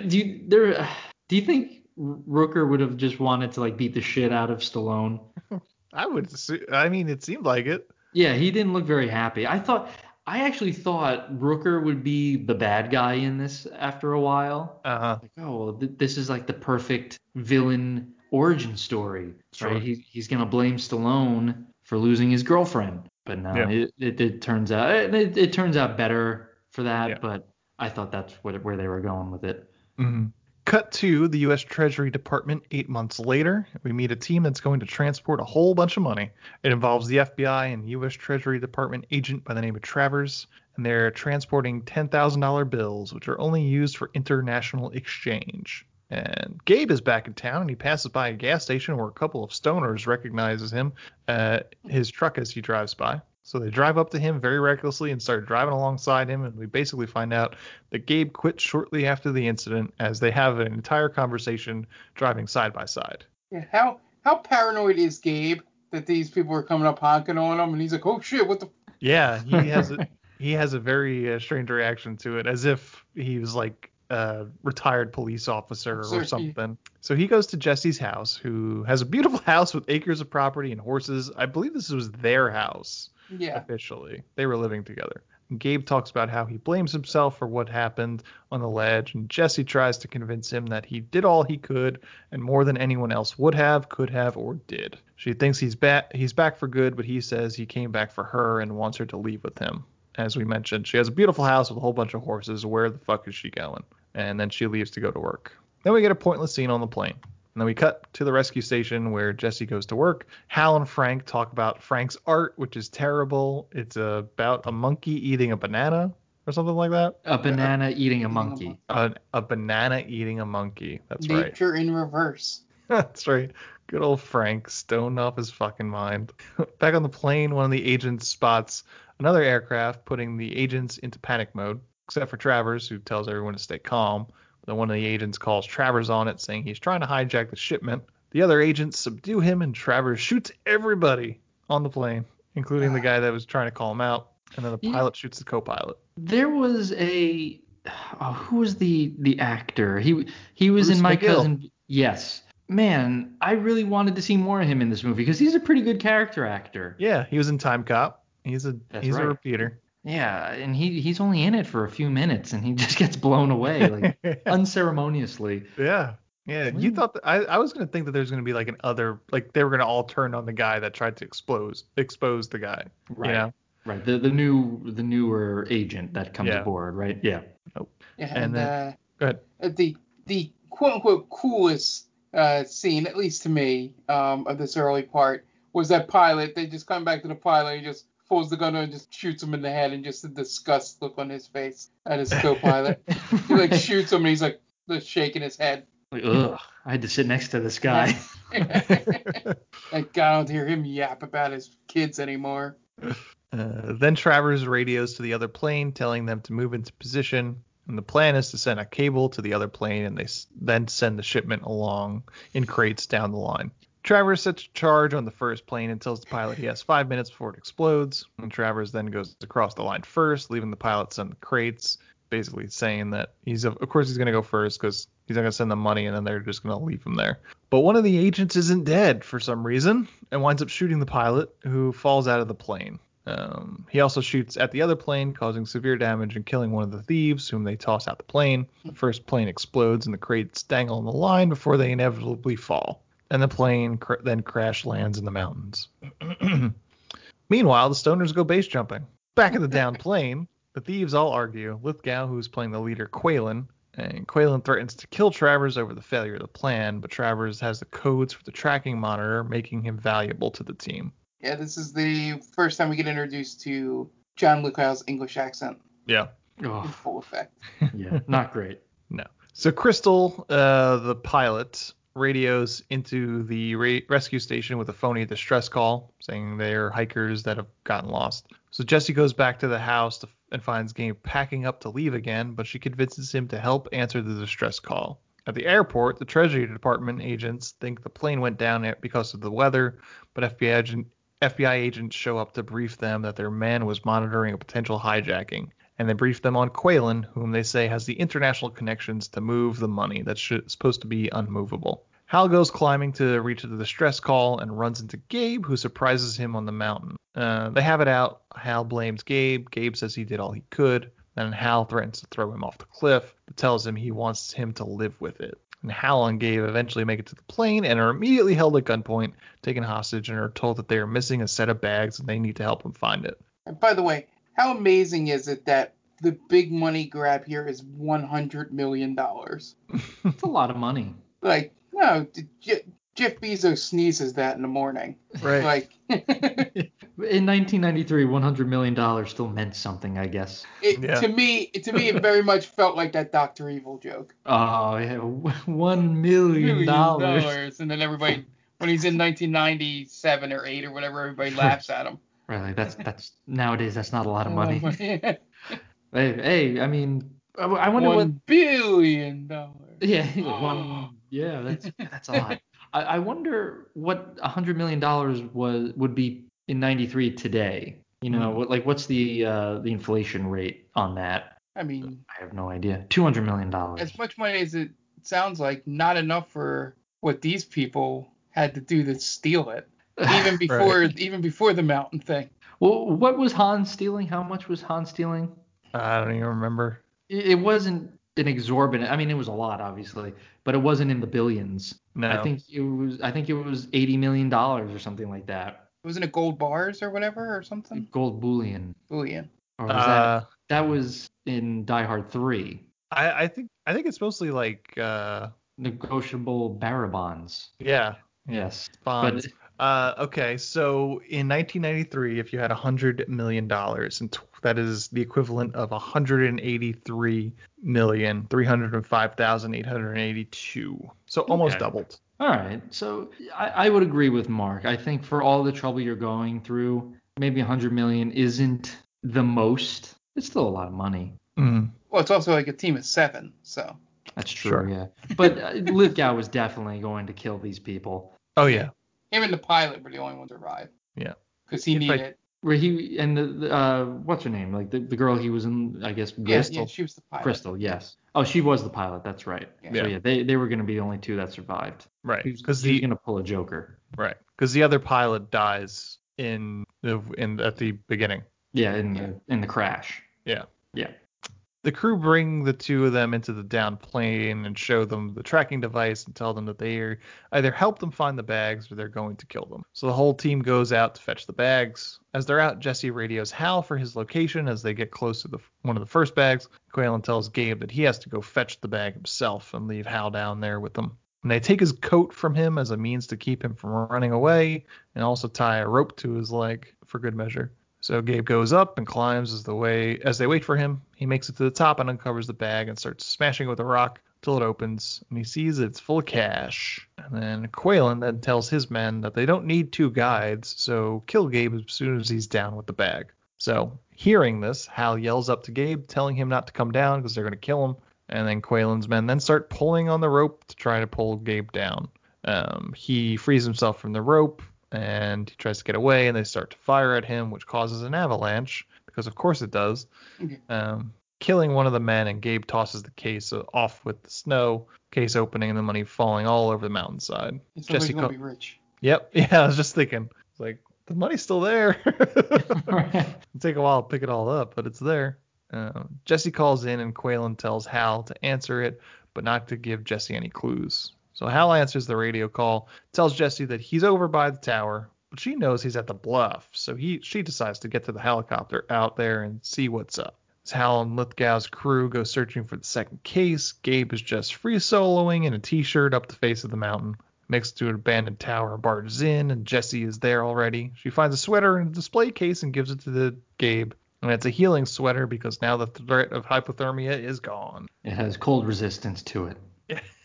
do you there? Do you think Rooker would have just wanted to like beat the shit out of Stallone? I would, I mean, it seemed like it. Yeah, he didn't look very happy. I thought I actually thought Rooker would be the bad guy in this after a while. Uh huh. Like, oh, well, th- this is like the perfect villain origin story, Sure. right? He, he's gonna blame Stallone for losing his girlfriend, but no, Yeah. it, it it turns out it, it, turns out better for that. Yeah. But I thought that's what where they were going with it. hmm Cut to the U.S. Treasury Department eight months later. We meet a team that's going to transport a whole bunch of money. It involves the FBI and U.S. Treasury Department agent by the name of Travers, and they're transporting $10,000 bills, which are only used for international exchange. And Gabe is back in town, and he passes by a gas station where a couple of stoners recognizes him, uh, his truck as he drives by. So they drive up to him very recklessly and start driving alongside him, and we basically find out that Gabe quit shortly after the incident as they have an entire conversation driving side by side. Yeah, how how paranoid is Gabe that these people are coming up honking on him, and he's like, "Oh shit, what the?" Yeah, he has a, he has a very uh, strange reaction to it, as if he was like a retired police officer or something. So he goes to Jesse's house, who has a beautiful house with acres of property and horses. I believe this was their house Yeah. officially. They were living together. Gabe talks about how he blames himself for what happened on the ledge, and Jesse tries to convince him that he did all he could and more than anyone else would have, could have, or did. She thinks he's back he's back for good, but he says he came back for her and wants her to leave with him. As we mentioned, she has a beautiful house with a whole bunch of horses. Where the fuck is she going? And then she leaves to go to work. Then we get a pointless scene on the plane. And then we cut to the rescue station where Jesse goes to work. Hal and Frank talk about Frank's art, which is terrible. It's about a monkey eating a banana or something like that. A banana eating a monkey. A, a banana eating a monkey. That's right. Nature in reverse. That's right. Good old Frank, stoned off his fucking mind. Back on the plane, one of the agents spots another aircraft, putting the agents into panic mode, except for Travers, who tells everyone to stay calm. Then one of the agents calls Travers on it, saying he's trying to hijack the shipment. The other agents subdue him, and Travers shoots everybody on the plane, including the guy that was trying to call him out. And then the Yeah. pilot shoots the co-pilot. There was a oh, who was the the actor? He he was Bruce in my McGill. cousin. Yes, man, I really wanted to see more of him in this movie because he's a pretty good character actor. Yeah, he was in Timecop. He's a That's he's a repeater. Yeah, and he he's only in it for a few minutes and he just gets blown away like unceremoniously. Yeah. Yeah, you thought that, I, I was gonna think that there's gonna be like an other like they were gonna all turn on the guy that tried to expose expose the guy. Right. You know? Right. The the new the newer agent that comes Yeah. aboard, right? Yeah. Yeah, And and, then- uh, Go ahead. uh, the the quote unquote coolest uh, scene, at least to me, um, of this early part was that pilot. They just come back to the pilot. He just pulls the gun and just shoots him in the head, and just the disgust look on his face at his co-pilot. he like shoots him, and he's like just shaking his head. Like, ugh, I had to sit next to this guy. Like God, I don't hear him yap about his kids anymore. Uh, then Travers radios to the other plane, telling them to move into position. And the plan is to send a cable to the other plane, and they s- then send the shipment along in crates down the line. Travers sets a charge on the first plane and tells the pilot he has five minutes before it explodes. And Travers then goes across the line first, leaving the pilot some crates, basically saying that he's of course he's gonna go first because he's not gonna send them money, and then they're just gonna leave him there. But one of the agents isn't dead for some reason and winds up shooting the pilot, who falls out of the plane. Um, he also shoots at the other plane, causing severe damage and killing one of the thieves, whom they toss out the plane. The first plane explodes and the crates dangle on the line before they inevitably fall. And the plane cr- then crash lands in the mountains. Meanwhile, the stoners go base jumping. Back in the down plane, the thieves all argue. Lithgow, who's playing the leader, Qualen, and Qualen threatens to kill Travers over the failure of the plan, but Travers has the codes for the tracking monitor, making him valuable to the team. Yeah, this is the first time we get introduced to John Lithgow's English accent Yeah. in Oh, full effect. yeah, not great. No. So Crystal, uh, the pilot, radios into the rescue station with a phony distress call, saying they're hikers that have gotten lost. So Jesse goes back to the house to, and finds Gabe packing up to leave again, but she convinces him to help answer the distress call. At the airport, the Treasury Department agents think the plane went down because of the weather, but FBI agent, FBI agents show up to brief them that their man was monitoring a potential hijacking and they brief them on Qualen, whom they say has the international connections to move the money that's supposed to be unmovable. Hal goes climbing to reach the distress call and runs into Gabe, who surprises him on the mountain. Uh, they have it out. Hal blames Gabe. Gabe says he did all he could. Then Hal threatens to throw him off the cliff, but tells him he wants him to live with it. And Hal and Gabe eventually make it to the plane and are immediately held at gunpoint, taken hostage, and are told that they are missing a set of bags and they need to help him find it. And by the way, how amazing is it that the big money grab here is 100 million dollars. It's a lot of money. Like, no, Jeff Bezos sneezes that in the morning. Right. Like, In 1993, 100 million dollars still meant something, I guess. it, Yeah. to me, to me, it very much felt like that Doctor Evil joke. Oh, yeah, one million dollars. dollars, and then everybody, when he's in 1997 or eight or whatever, everybody laughs at him. Really, that's that's nowadays that's not a lot of Oh, money. hey, hey, I mean, I, I wonder One what. billion dollars. Yeah, one. Yeah, that's that's a lot. I, I wonder what a hundred million dollars was would be in '93 today. You know, Hmm. what like what's the uh, the inflation rate on that? I mean, I have no idea. Two hundred million dollars. as much money as it sounds like, not enough for what these people had to do to steal it. Even before, even before the mountain thing. Well, what was Han stealing? How much was Han stealing? I don't even remember. It, it wasn't an exorbitant. I mean, it was a lot, obviously, but it wasn't in the billions. No. I think it was. I think it was eighty million dollars or something like that. Wasn't it gold bars or whatever or something? Gold bullion. Bullion. Or was Uh, that that was in Die Hard Three? I, I think I think it's mostly like uh Negotiable bearer bonds. yeah Yes. bonds. Uh, okay, so in 1993, if you had 100 million dollars, and tw- that is the equivalent of 183 million 305,882. So almost Okay. doubled. All right. So I, I would agree with Mark. I think for all the trouble you're going through, maybe 100 million isn't the most. It's still a lot of money. Mm. Well, it's also like a team of seven, so. That's true. Sure. Yeah. But uh, Lithgow was definitely going to kill these people. Oh yeah, Him and the pilot were the only ones to survive. Yeah. Because he If I- needed. Where he and the, the uh what's her name? Like the, the girl he was in, I guess. Yeah, with? yeah, she was the pilot. Crystal. Yes. Oh, she was the pilot. That's right. Yeah. So yeah, they they were going to be the only two that survived. right. Because he was going to pull a Joker. right because the other pilot dies in the in at the beginning. Yeah, in the in the crash. Yeah. Yeah. The crew bring the two of them into the down plane and show them the tracking device and tell them that they are either help them find the bags or they're going to kill them. So the whole team goes out to fetch the bags. As they're out, Jesse radios Hal for his location. As they get close to the one of the first bags, Qualen tells Gabe that he has to go fetch the bag himself and leave Hal down there with them. And they take his coat from him as a means to keep him from running away and also tie a rope to his leg for good measure. So Gabe goes up and climbs as the way as they wait for him. He makes it to the top and uncovers the bag and starts smashing it with a rock till it opens and he sees it's full of cash. And then Qualen then tells his men that they don't need two guides, so kill Gabe as soon as he's down with the bag. So hearing this, Hal yells up to Gabe, telling him not to come down because they're going to kill him. And then Qualen's men then start pulling on the rope to try to pull Gabe down. Um, he frees himself from the rope and he tries to get away, and they start to fire at him, which causes an avalanche because of course it does. Okay. Um, killing one of the men, and Gabe tosses the case off with the snow, case opening, and the money falling all over the mountainside. Somebody's Jesse gonna co- be rich. Yep. Yeah, I was just thinking. It's like the money's still there. It'll take a while to pick it all up, but it's there. Um, Jesse calls in, and Qualen tells Hal to answer it, but not to give Jesse any clues. So Hal answers the radio call, tells Jesse that he's over by the tower, but she knows he's at the bluff, so he she decides to get to the helicopter out there and see what's up. As Hal and Lithgow's crew go searching for the second case, Gabe is just free soloing in a t-shirt up the face of the mountain. It to an abandoned tower barges in, and Jesse is there already. She finds a sweater in a display case and gives it to the Gabe. And it's a healing sweater because now the threat of hypothermia is gone. It has cold resistance to it.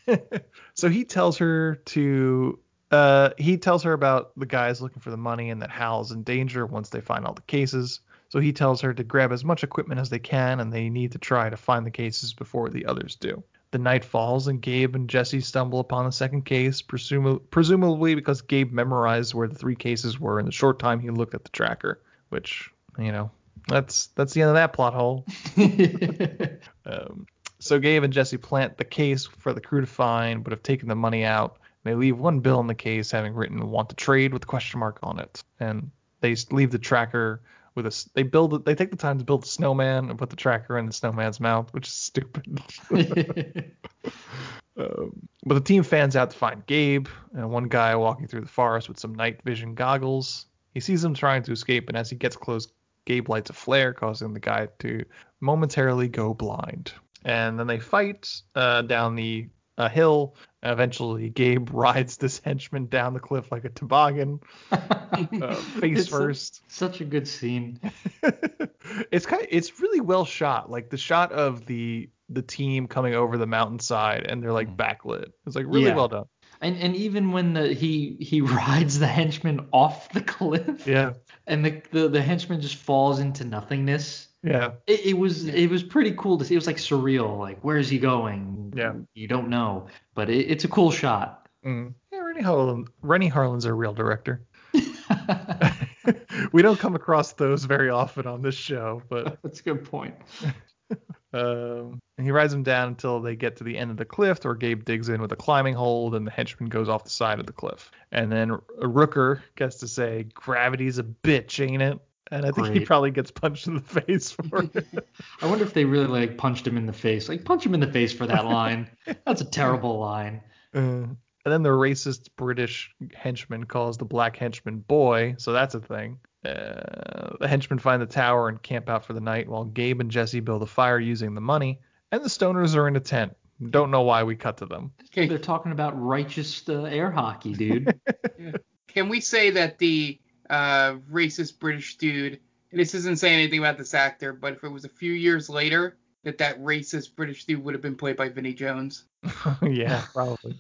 so he tells her to uh he tells her about the guys looking for the money and that Hal's in danger once they find all the cases. So he tells her to grab as much equipment as they can and they need to try to find the cases before the others do. The night falls and Gabe and Jesse stumble upon the second case, presum- presumably because Gabe memorized where the three cases were in the short time he looked at the tracker, which, you know, that's that's the end of that plot hole. Um, so Gabe and Jesse plant the case for the crew to find, but have taken the money out. They leave one bill in the case, having written "Want to trade" with a question mark on it, and they leave the tracker with a. They build. it- They take the time to build a snowman and put the tracker in the snowman's mouth, which is stupid. um, but the team fans out to find Gabe, and one guy walking through the forest with some night vision goggles. He sees him trying to escape, and as he gets close, Gabe lights a flare, causing the guy to momentarily go blind. And then they fight uh, down the uh, hill. Eventually, Gabe rides this henchman down the cliff like a toboggan, uh, face It's first. such a good scene. it's kind of, it's really well shot. Like the shot of the the team coming over the mountainside and they're like backlit. It's like really. Yeah. well done. And and even when the he he rides the henchman off the cliff, Yeah. and the the, the henchman just falls into nothingness. Yeah. It, it was it was pretty cool to see. It was like surreal. Like where is he going? Yeah. You don't know, but it, it's a cool shot. Mm. Yeah, Renny Harlin. Renny Harlin's a real director. we don't come across those very often on this show, but That's a good point. um, and he rides him down until they get to the end of the cliff, where Gabe digs in with a climbing hold, and the henchman goes off the side of the cliff. And then Rooker gets to say, "Gravity's a bitch, ain't it?" And I think he probably gets punched in the face for it. I wonder if they really like punched him in the face. Like punch him in the face for that line. That's a terrible line. Uh, and then the racist British henchman calls the black henchman boy, so that's a thing. Uh, the henchmen find the tower and camp out for the night while Gabe and Jesse build a fire using the money. And the stoners are in a tent. Don't know why we cut to them. Okay. They're talking about righteous uh, air hockey, dude. Can we say that the uh, racist British dude, and this isn't saying anything about this actor, but if it was a few years later, that that racist British dude would have been played by Vinnie Jones? yeah, probably.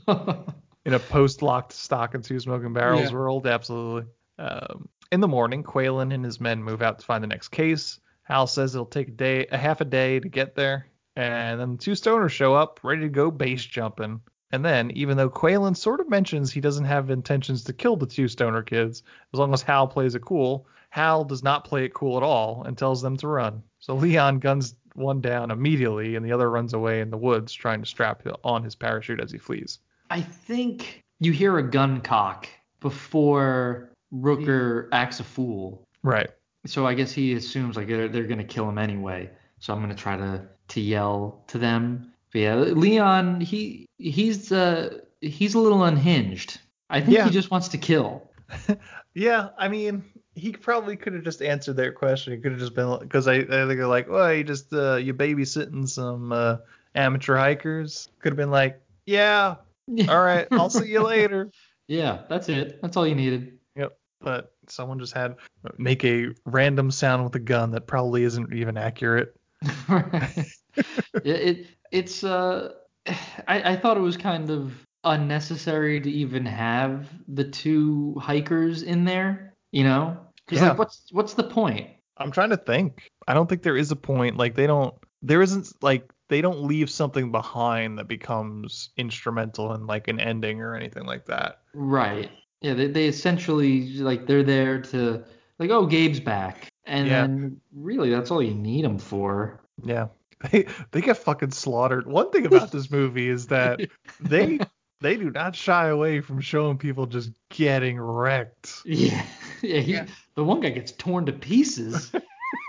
in a post-locked stock and two smoking barrels Yeah. world, absolutely. Um, in the morning, Qualen and his men move out to find the next case. Hal says it'll take a day, a half a day to get there, and then the two stoners show up, ready to go base jumping. And then, even though Qualen sort of mentions he doesn't have intentions to kill the two stoner kids, as long as Hal plays it cool, Hal does not play it cool at all and tells them to run. So Leon guns one down immediately, and the other runs away in the woods, trying to strap on his parachute as he flees. I think you hear a gun cock before Rooker acts a fool. Right. So I guess he assumes like they're, they're gonna kill him anyway. So I'm gonna try to to yell to them. Yeah, Leon, he he's uh he's a little unhinged. I think Yeah. he just wants to kill. Yeah, I mean, he probably could have just answered their question. He could have just been because I, I think they're like, well, you just uh, you babysitting some uh, amateur hikers. Could have been like, yeah, all right, I'll see you later. Yeah, that's it. That's all you needed. Yep. But someone just had make a random sound with a gun that probably isn't even accurate. it, it it's uh I, I thought it was kind of unnecessary to even have the two hikers in there, you know? Because Yeah. like what's what's the point? I'm trying to think. I don't think there is a point. Like they don't. There isn't like they don't leave something behind that becomes instrumental in like an ending or anything like that. Right. Yeah, they they essentially like they're there to like oh Gabe's back. And Yeah. then really that's all you need them for. Yeah. They they get fucking slaughtered. One thing about this movie is that they they do not shy away from showing people just getting wrecked. Yeah. Yeah, he, the one guy gets torn to pieces.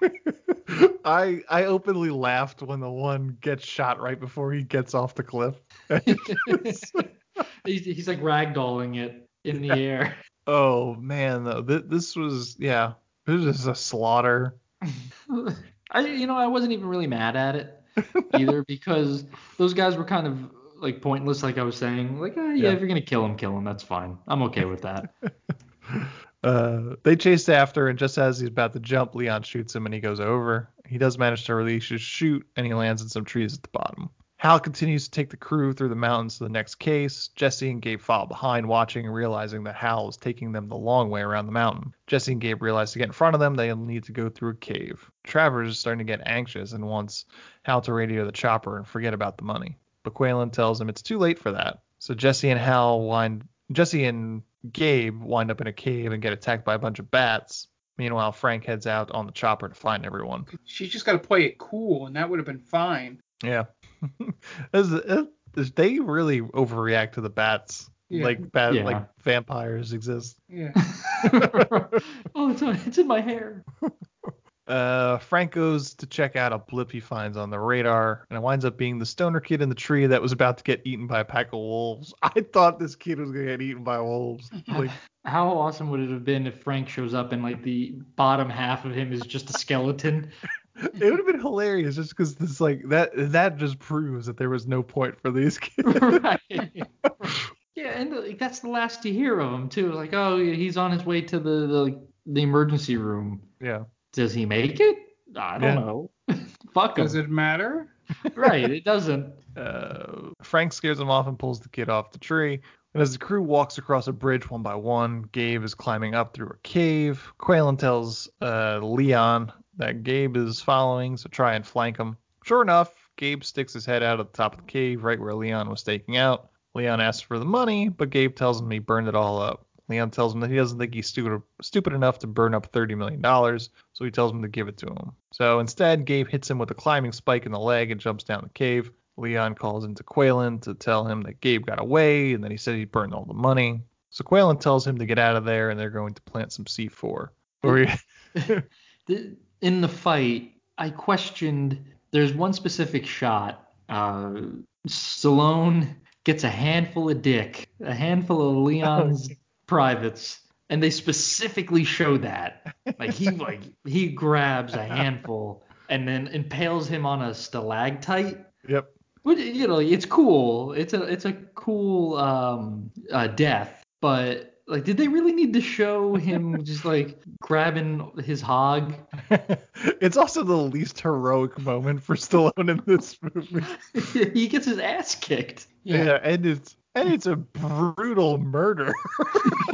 I I openly laughed when the one gets shot right before he gets off the cliff. he's, he's like ragdolling it in the air. oh man, though th- this was yeah, this was a slaughter. I you know I wasn't even really mad at it either because those guys were kind of like pointless like I was saying like ah, yeah, Yeah. if you're gonna kill him kill him that's fine I'm okay with that Uh, they chase after, and just as he's about to jump, Leon shoots him, and he goes over. He does manage to release his chute, and he lands in some trees at the bottom. Hal continues to take the crew through the mountains to the next case. Jesse and Gabe follow behind, watching and realizing that Hal is taking them the long way around the mountain. Jesse and Gabe realize to get in front of them, they'll need to go through a cave. Travers is starting to get anxious and wants Hal to radio the chopper and forget about the money. But Qualen tells him it's too late for that. So Jesse and Hal wind Jesse and Gabe wind up in a cave and get attacked by a bunch of bats. Meanwhile, Frank heads out on the chopper to find everyone. She's just got to play it cool, and that would have been fine. Yeah. As- as- they really overreact to the bats. Yeah. Like bat, Yeah. like vampires exist. Yeah. oh it's, it's in my hair Uh, Frank goes to check out a blip he finds on the radar, and it winds up being the stoner kid in the tree that was about to get eaten by a pack of wolves. I thought this kid was gonna get eaten by wolves. Like, How awesome would it have been if Frank shows up and like the bottom half of him is just a skeleton? it would have been hilarious just because this like that that just proves that there was no point for these kids. right. Yeah, and like, that's the last you hear of him too. Like, oh, he's on his way to the the, the emergency room. Yeah. Does he make it? I don't Yeah. know. Fuck him. Does it matter? right, it doesn't. Uh, Frank scares him off and pulls the kid off the tree. And as the crew walks across a bridge one by one, Gabe is climbing up through a cave. Qualen tells uh, Leon that Gabe is following, so try and flank him. Sure enough, Gabe sticks his head out at the top of the cave, right where Leon was staking out. Leon asks for the money, but Gabe tells him he burned it all up. Leon tells him that he doesn't think he's stupid, stupid enough to burn up $30 million, so he tells him to give it to him. So instead, Gabe hits him with a climbing spike in the leg and jumps down the cave. Leon calls into Qualen to tell him that Gabe got away and that he said he'd burned all the money. So Qualen tells him to get out of there and they're going to plant some C4. Or The- In the fight, I questioned. There's one specific shot. Uh, Stallone gets a handful of dick, a handful of Leon's privates, and they specifically show that. Like he like he grabs a handful and then impales him on a stalactite. Yep. Which, you know, it's cool. It's a it's a cool um uh, death, but like, did they really need to show him just like grabbing his hog? it's also the least heroic moment for Stallone in this movie. he gets his ass kicked. Yeah, and it's and it's a brutal murder.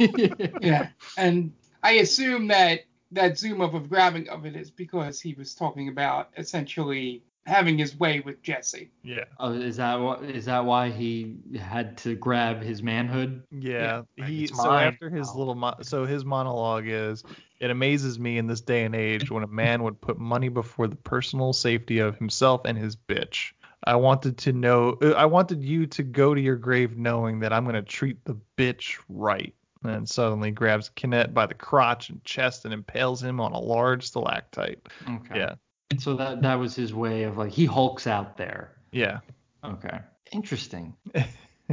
yeah, and I assume that that zoom up of grabbing of it is because he was talking about essentially having his way with Jesse. Yeah. Oh, is that what? Is that why he had to grab his manhood? Yeah, he so after his little mo- so his monologue is it amazes me in this day and age when a man would put money before the personal safety of himself and his bitch. I wanted to know uh, I wanted you to go to your grave knowing that I'm going to treat the bitch right. And suddenly grabs Kynette by the crotch and chest and impales him on a large stalactite. Okay. Yeah. So that that was his way of like he hulks out there. Yeah. Okay. Interesting. it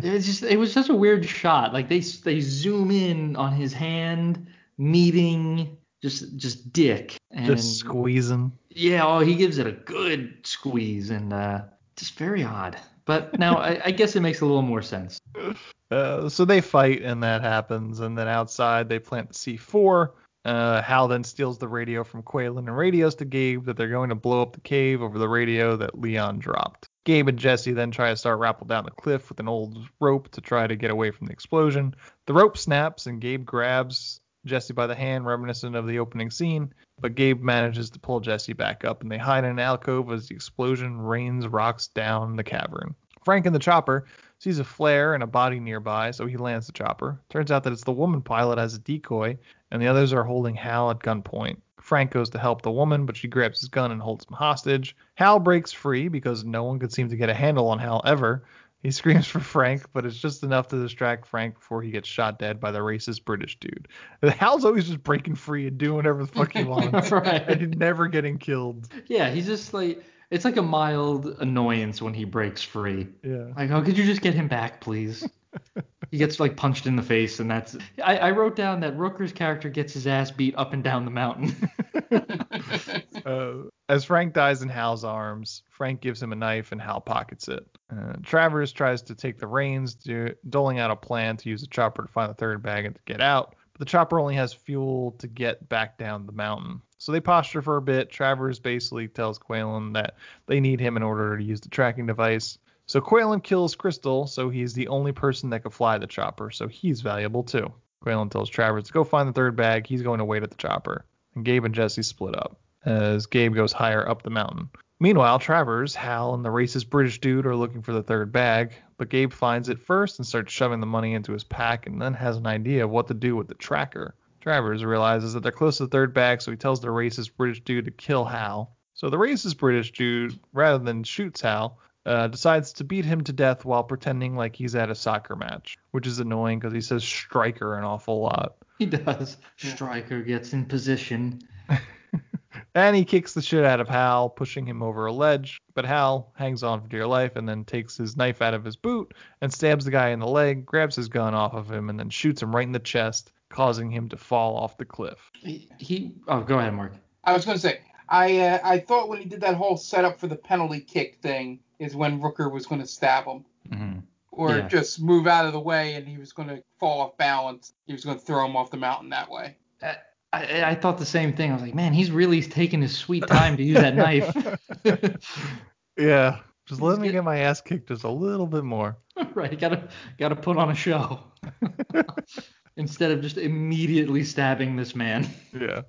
was just it was such a weird shot. Like they they zoom in on his hand meeting just just dick and Just squeezing. yeah, oh he gives it a good squeeze and uh just very odd. But now I, I guess it makes a little more sense. Uh, so they fight and that happens, and then outside they plant the C4. Uh, Hal then steals the radio from Qualen and radios to Gabe that they're going to blow up the cave over the radio that Leon dropped. Gabe and Jesse then try to start rappel down the cliff with an old rope to try to get away from the explosion. The rope snaps and Gabe grabs Jesse by the hand, reminiscent of the opening scene, but Gabe manages to pull Jesse back up and they hide in an alcove as the explosion rains rocks down the cavern. Frank in the chopper sees a flare and a body nearby, so he lands the chopper. Turns out that it's the woman pilot as a decoy, and the others are holding Hal at gunpoint. Frank goes to help the woman, but she grabs his gun and holds him hostage. Hal breaks free because no one could seem to get a handle on Hal ever. He screams for Frank, but it's just enough to distract Frank before he gets shot dead by the racist British dude. Hal's always just breaking free and doing whatever the fuck he wants. Right. And never getting killed. Yeah, he's just like it's like a mild annoyance when he breaks free. Yeah. Like, oh, could you just get him back, please? he gets like punched in the face, and that's. I, I wrote down that Rooker's character gets his ass beat up and down the mountain. Uh, as Frank dies in Hal's arms, Frank gives him a knife and Hal pockets it. Uh, Travers tries to take the reins, do, doling out a plan to use the chopper to find the third bag and to get out, the chopper only has fuel to get back down the mountain. So they posture for a bit. Travers basically tells Qualen that they need him in order to use the tracking device. So Qualen kills Crystal, so he's the only person that could fly the chopper, so he's valuable too. Qualen tells Travers to go find the third bag. He's going to wait at the chopper. And Gabe and Jesse split up as Gabe goes higher up the mountain. Meanwhile, Travers, Hal, and the racist British dude are looking for the third bag, but Gabe finds it first and starts shoving the money into his pack and then has an idea of what to do with the tracker. Travers realizes that they're close to the third bag, so he tells the racist British dude to kill Hal. So the racist British dude, rather than shoots Hal, uh, decides to beat him to death while pretending like he's at a soccer match, which is annoying because he says striker an awful lot. he does. Striker gets in position. And he kicks the shit out of Hal, pushing him over a ledge. But Hal hangs on for dear life and then takes his knife out of his boot and stabs the guy in the leg, grabs his gun off of him, and then shoots him right in the chest. causing him to fall off the cliff. He, he oh, go ahead, Mark. I was going to say, I uh, I thought when he did that whole setup for the penalty kick thing is when Rooker was going to stab him. Mm-hmm. Or Yeah. just move out of the way and he was going to fall off balance. He was going to throw him off the mountain that way. I, I thought the same thing. I was like, man, he's really taking his sweet time to use that knife. Yeah, just let me get my ass kicked just a little bit more. right, gotta gotta put on a show instead of just immediately stabbing this man. Yeah.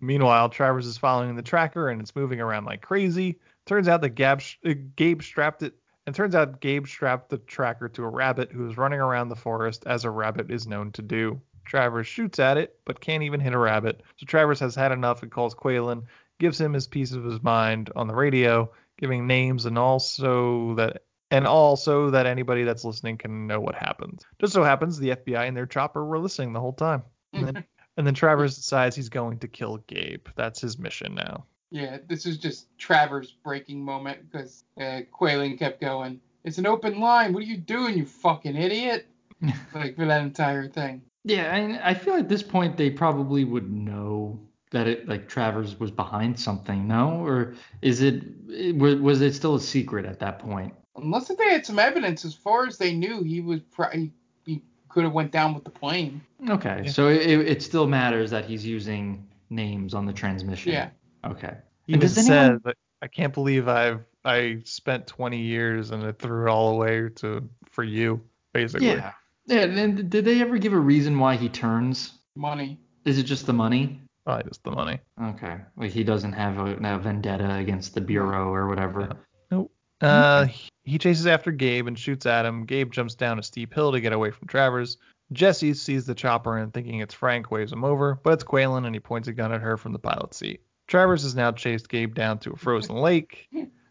Meanwhile, Travers is following the tracker and it's moving around like crazy. Turns out that Gab, uh, Gabe strapped it, and turns out Gabe strapped the tracker to a rabbit who is running around the forest as a rabbit is known to do. Travers shoots at it, but can't even hit a rabbit. So Travers has had enough and calls Qualen, gives him his piece of his mind on the radio, giving names and also that and also that anybody that's listening can know what happens. Just so happens the FBI and their chopper were listening the whole time. And then, and then Travers decides he's going to kill Gabe. That's his mission now. Yeah, this is just Travers' breaking moment because uh, Qualen kept going. It's an open line. What are you doing, you fucking idiot? like for that entire thing. Yeah, and I feel at this point they probably would know that it like Travers was behind something, no? Or is it it- was was it still a secret at that point? Unless they had some evidence, as far as they knew, he was probably he, he could have went down with the plane. Okay, so it, it still matters that he's using names on the transmission. Yeah. Okay. He And even does anyone- said I can't believe I've I spent 20 years and I threw it all away to for you, basically. Yeah. Yeah. And then did they ever give a reason why he turns? Money. Is it just the money? Probably just the money. Okay. Like he doesn't have a, a vendetta against the bureau or whatever. Nope. Uh, he- he chases after Gabe and shoots at him. Gabe jumps down a steep hill to get away from Travers. Jesse sees the chopper and thinking it's Frank waves him over, but it's Qualen and he points a gun at her from the pilot's seat. Travers has now chased Gabe down to a frozen lake.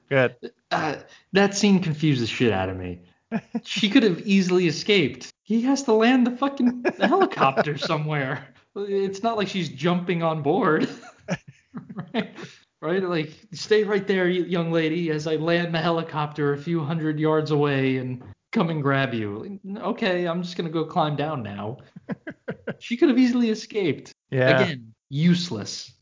Good. Uh, that scene confused the shit out of me. she could have easily escaped. He has to land the fucking helicopter somewhere. It's not like she's jumping on board. right? Right? Like, stay right there, young lady, as I land the helicopter a few hundred yards away and come and grab you. Okay, I'm just going to go climb down now. she could have easily escaped. Yeah. Again, useless.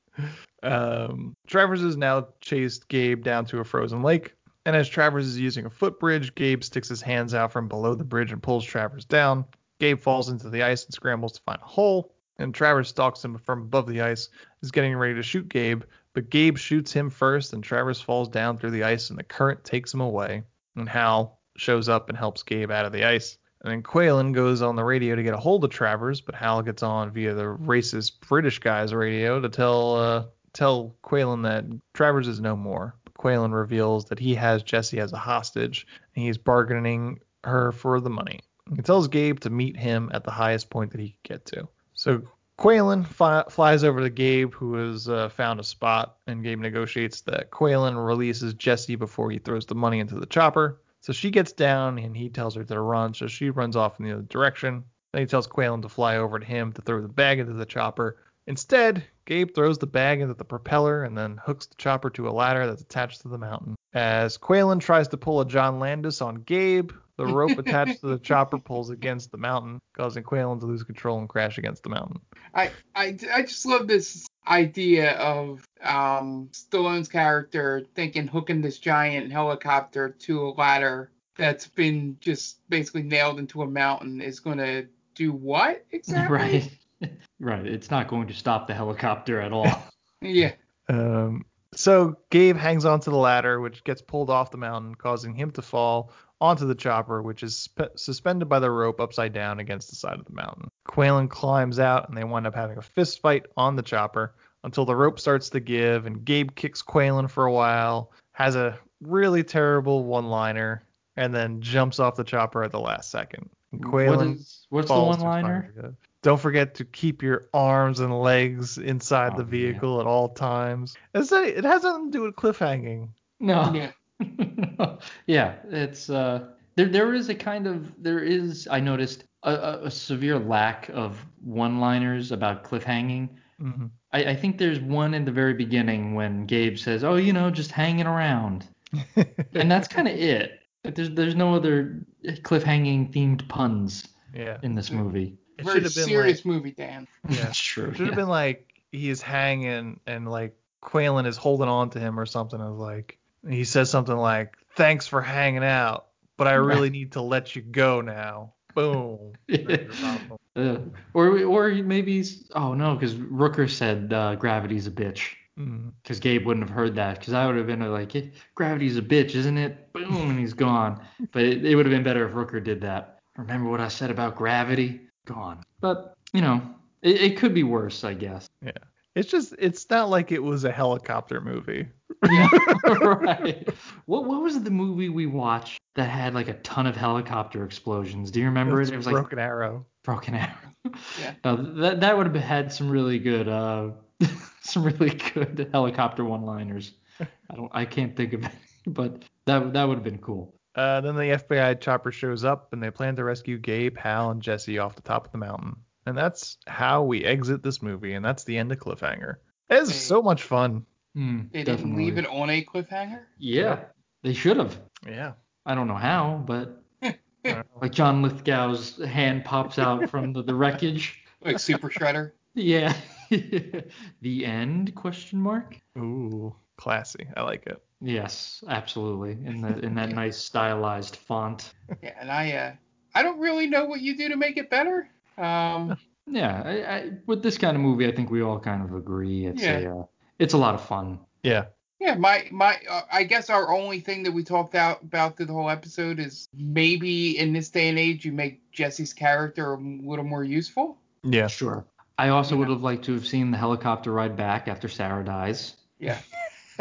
Um, Travers has now chased Gabe down to a frozen lake, and as Travers is using a footbridge, Gabe sticks his hands out from below the bridge and pulls Travers down. Gabe falls into the ice and scrambles to find a hole, and Travers stalks him from above the ice, is getting ready to shoot Gabe, but Gabe shoots him first, and Travers falls down through the ice, and the current takes him away. And Hal shows up and helps Gabe out of the ice. And then Qualen goes on the radio to get a hold of Travers, but Hal gets on via the racist British guy's radio to tell uh, tell Qualen that Travers is no more. Qualen reveals that he has Jesse as a hostage, and he's bargaining her for the money. He tells Gabe to meet him at the highest point that he can get to. So Qualen fi- flies over to Gabe, who has uh, found a spot, and Gabe negotiates that Qualen releases Jesse before he throws the money into the chopper. So she gets down, and he tells her to run, so she runs off in the other direction. Then he tells Qualen to fly over to him to throw the bag into the chopper. Instead, Gabe throws the bag into the propeller and then hooks the chopper to a ladder that's attached to the mountain. As Qualen tries to pull a John Landis on Gabe, the rope attached to the chopper pulls against the mountain, causing Qualen to lose control and crash against the mountain. I, I, I just love this idea of um, Stallone's character thinking hooking this giant helicopter to a ladder that's been just basically nailed into a mountain is going to do what exactly? Right. Right. It's not going to stop the helicopter at all. Yeah. Um, so Gabe hangs onto the ladder, which gets pulled off the mountain, causing him to fall onto the chopper, which is sp- suspended by the rope upside down against the side of the mountain. Qualen climbs out, and they wind up having a fist fight on the chopper until the rope starts to give, and Gabe kicks Qualen for a while, has a really terrible one-liner, and then jumps off the chopper at the last second. Qualen is- what's the falls to his one-liner? Final death. Don't forget to keep your arms and legs inside Oh, the vehicle at all times. It's a, it has nothing to do with cliffhanging. No. Yeah. yeah, it's uh there there is a kind of there is I noticed a, a, a severe lack of one-liners about cliffhanging. Mhm. I, I think there's one in the very beginning when Gabe says, "Oh, you know, just hanging around," and that's kind of it. There's there's no other cliffhanging themed puns Yeah. in this movie. It Very should have been serious like, movie, Dan. yeah, That's true. Should have yeah. been like he's hanging and like Qualen is holding on to him or something. Of like he says something like, "Thanks for hanging out, but I really need to let you go now." Boom. Uh, or or maybe he's, oh no, because Rooker said uh, gravity's a bitch. Mm. Because Gabe wouldn't have heard that. Because I would have been like, "Eh, gravity's a bitch, isn't it? Boom, and he's gone. But it, it would have been better if Rooker did that. Remember what I said about gravity? Gone. But you know, it, it could be worse, I guess. Yeah. It's just it's not like it was a helicopter movie. Yeah, right. What what was the movie we watched that had like a ton of helicopter explosions? Do you remember It's it? It was like Broken Arrow. Broken Arrow. Yeah. No, that that would have had some really good uh some really good helicopter one-liners. I don't I can't think of it, but that that would have been cool. Uh, then the FBI chopper shows up and they plan to rescue Gabe, Hal, and Jesse off the top of the mountain. And that's how we exit this movie, and that's the end of Cliffhanger. It's Hey. so much fun. Hmm, They didn't definitely. leave it on a cliffhanger. Yeah, they should have. Yeah. I don't know how, but like John Lithgow's hand pops out from the, the wreckage. Like Super Shredder. Yeah. the end? Question mark. Ooh, classy. I like it. Yes, absolutely. In the in that nice stylized font. Yeah, and I uh I don't really know what you do to make it better. Um Yeah, I, I, with this kind of movie, I think we all kind of agree. It's Yeah. a uh, it's a lot of fun. Yeah. yeah, my my uh, I guess our only thing that we talked out about through the whole episode is maybe in this day and age you make Jesse's character a little more useful. Yeah. Sure. I also would have liked to have seen the helicopter ride back after Sarah dies. Yeah.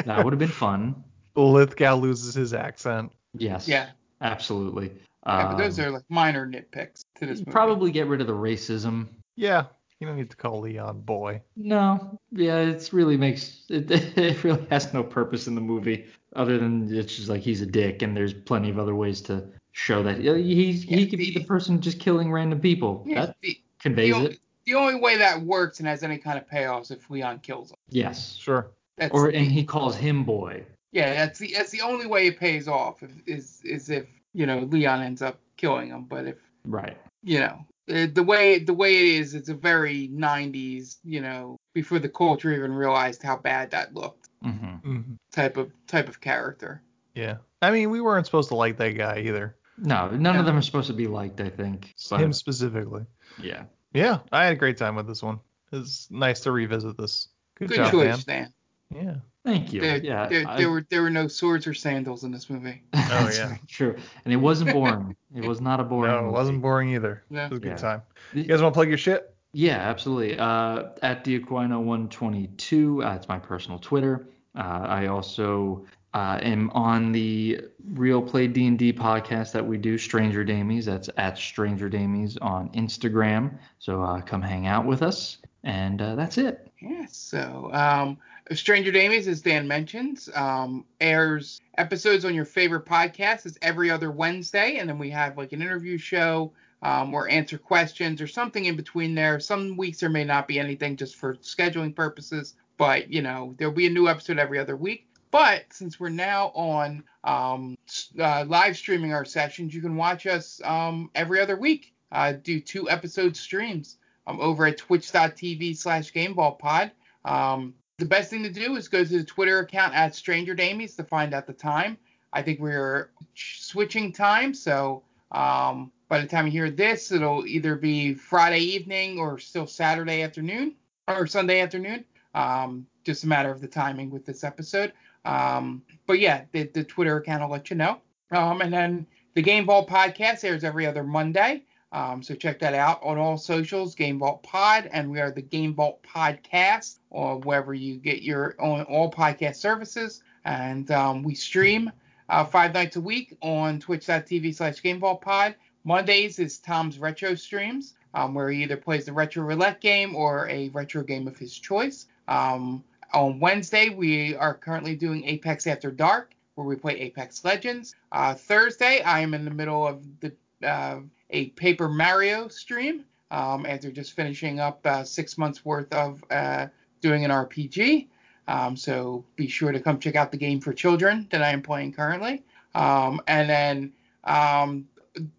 That would have been fun. Lithgow loses his accent. Yes. Yeah. Absolutely. Yeah, but those Um, are like minor nitpicks to this movie. probably get rid of the racism. Yeah. You don't need to call Leon boy. No, yeah, it's really makes it, it really has no purpose in the movie other than it's just like he's a dick and there's plenty of other ways to show that yeah, he's he could be the person just killing random people. Yeah, that the, conveys the, it. only, the only way that works and has any kind of payoff is if Leon kills him. Yes. Sure. That's Or the- and he calls him boy. Yeah, that's the that's the only way it pays off if, is is if you know Leon ends up killing him. But if Right. you know the, the way the way it is, it's a very 90s you know before the culture even realized how bad that looked Mm-hmm. hmm type of type of character. Yeah. I mean, we weren't supposed to like that guy either. No, none of them are supposed to be liked. I think. But, Him specifically. Yeah. Yeah. I had a great time with this one. It's nice to revisit this. Good, Good job, choice, man. Stan. Yeah. Thank you. There, yeah. there, I- there were there were no swords or sandals in this movie. That's yeah. True. And it wasn't boring. it was not a boring. No, it movie. wasn't boring either. Yeah. It was a good Yeah. time. You guys want to plug your shit? Yeah, absolutely. Uh, at the Aquino 122, uh, it's my personal Twitter. Uh, I also uh, am on the Real Play D&D podcast that we do, Stranger Damies. That's at Stranger Damies on Instagram. So uh, come hang out with us, and uh, that's it. Yeah, so um, Stranger Damies, as Dan mentions, um, airs episodes on your favorite podcast is every other Wednesday, and then we have like an interview show um, or answer questions or something in between there. Some weeks there may not be anything just for scheduling purposes, but you know there'll be a new episode every other week. But since we're now on um, uh, live streaming our sessions, you can watch us um, every other week. Uh, do two episode streams um, over at twitch.tv slash gamevaultpod. Um, the best thing to do is go to the Twitter account at Stranger Damies to find out the time. I think we're switching time, so um, by the time you hear this, it'll either be Friday evening or still Saturday afternoon or Sunday afternoon. Um, just a matter of the timing with this episode. Um, but yeah, the, the Twitter account will let you know. Um, and then the Game podcast airs every other Monday. Um, so check that out on all socials, Game Vault Pod, and we are the Game Vault Podcast, or wherever you get your on all podcast services. And um, we stream uh, five nights a week on twitch.tv slash Game Vault Pod. Mondays is Tom's retro streams, um, where he either plays the retro roulette game or a retro game of his choice. Um, on Wednesday, we are currently doing Apex After Dark, where we play Apex Legends. Uh, Thursday, I am in the middle of the uh, a Paper Mario stream um, after just finishing up uh, six months worth of uh, doing an RPG. Um, so be sure to come check out the game for children that I am playing currently. Um, and then um,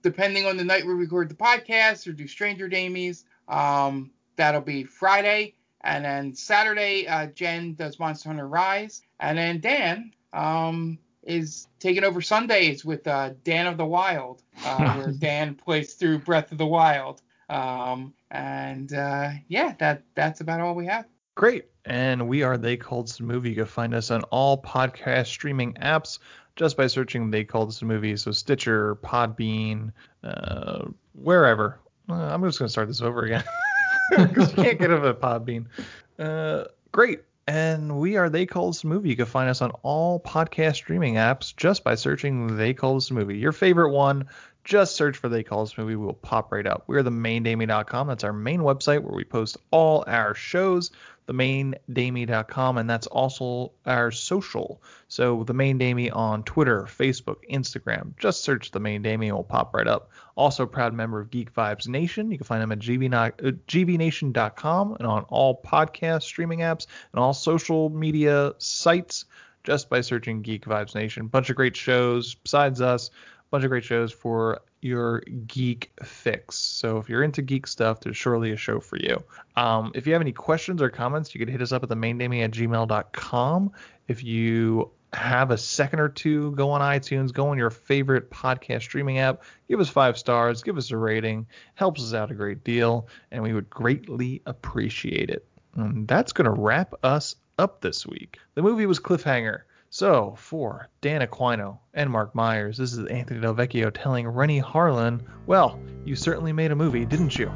depending on the night we record the podcast or do Stranger Damies, um, that'll be Friday. And then Saturday, uh, Jen does Monster Hunter Rise. And then Dan um, is taking over Sundays with uh, Dan of the Wild, uh, where Dan plays through Breath of the Wild. Um, and uh, yeah, that that's about all we have. Great. And we are They Called Some Movie. You can find us on all podcast streaming apps just by searching They Called a Movie. So Stitcher, Podbean, uh, wherever. Uh, I'm just going to start this over again. Because you can't get over a Podbean. Uh, great. And we are They Call This Movie. You can find us on all podcast streaming apps just by searching They Call This Movie. Your favorite one, just search for They Call a Movie. We'll pop right up. We're the maindamie.com. That's our main website where we post all our shows the themaindamie.com, and that's also our social. So the main Damie on Twitter, Facebook, Instagram. Just search the main Damie and we'll pop right up. Also proud member of Geek Vibes Nation. You can find them at gvnation.com uh, and on all podcast streaming apps and all social media sites just by searching Geek Vibes Nation. Bunch of great shows besides us. Bunch of great shows for your geek fix. So if you're into geek stuff, there's surely a show for you. Um, if you have any questions or comments, you can hit us up at the maindamie at gmail.com. If you have a second or two, go on iTunes, go on your favorite podcast streaming app, give us five stars, give us a rating, helps us out a great deal, and we would greatly appreciate it. And that's going to wrap us up this week. The movie was Cliffhanger. So, for Dan Aquino and Mark Myers, this is Anthony Delvecchio telling Renny Harlin, well, you certainly made a movie, didn't you?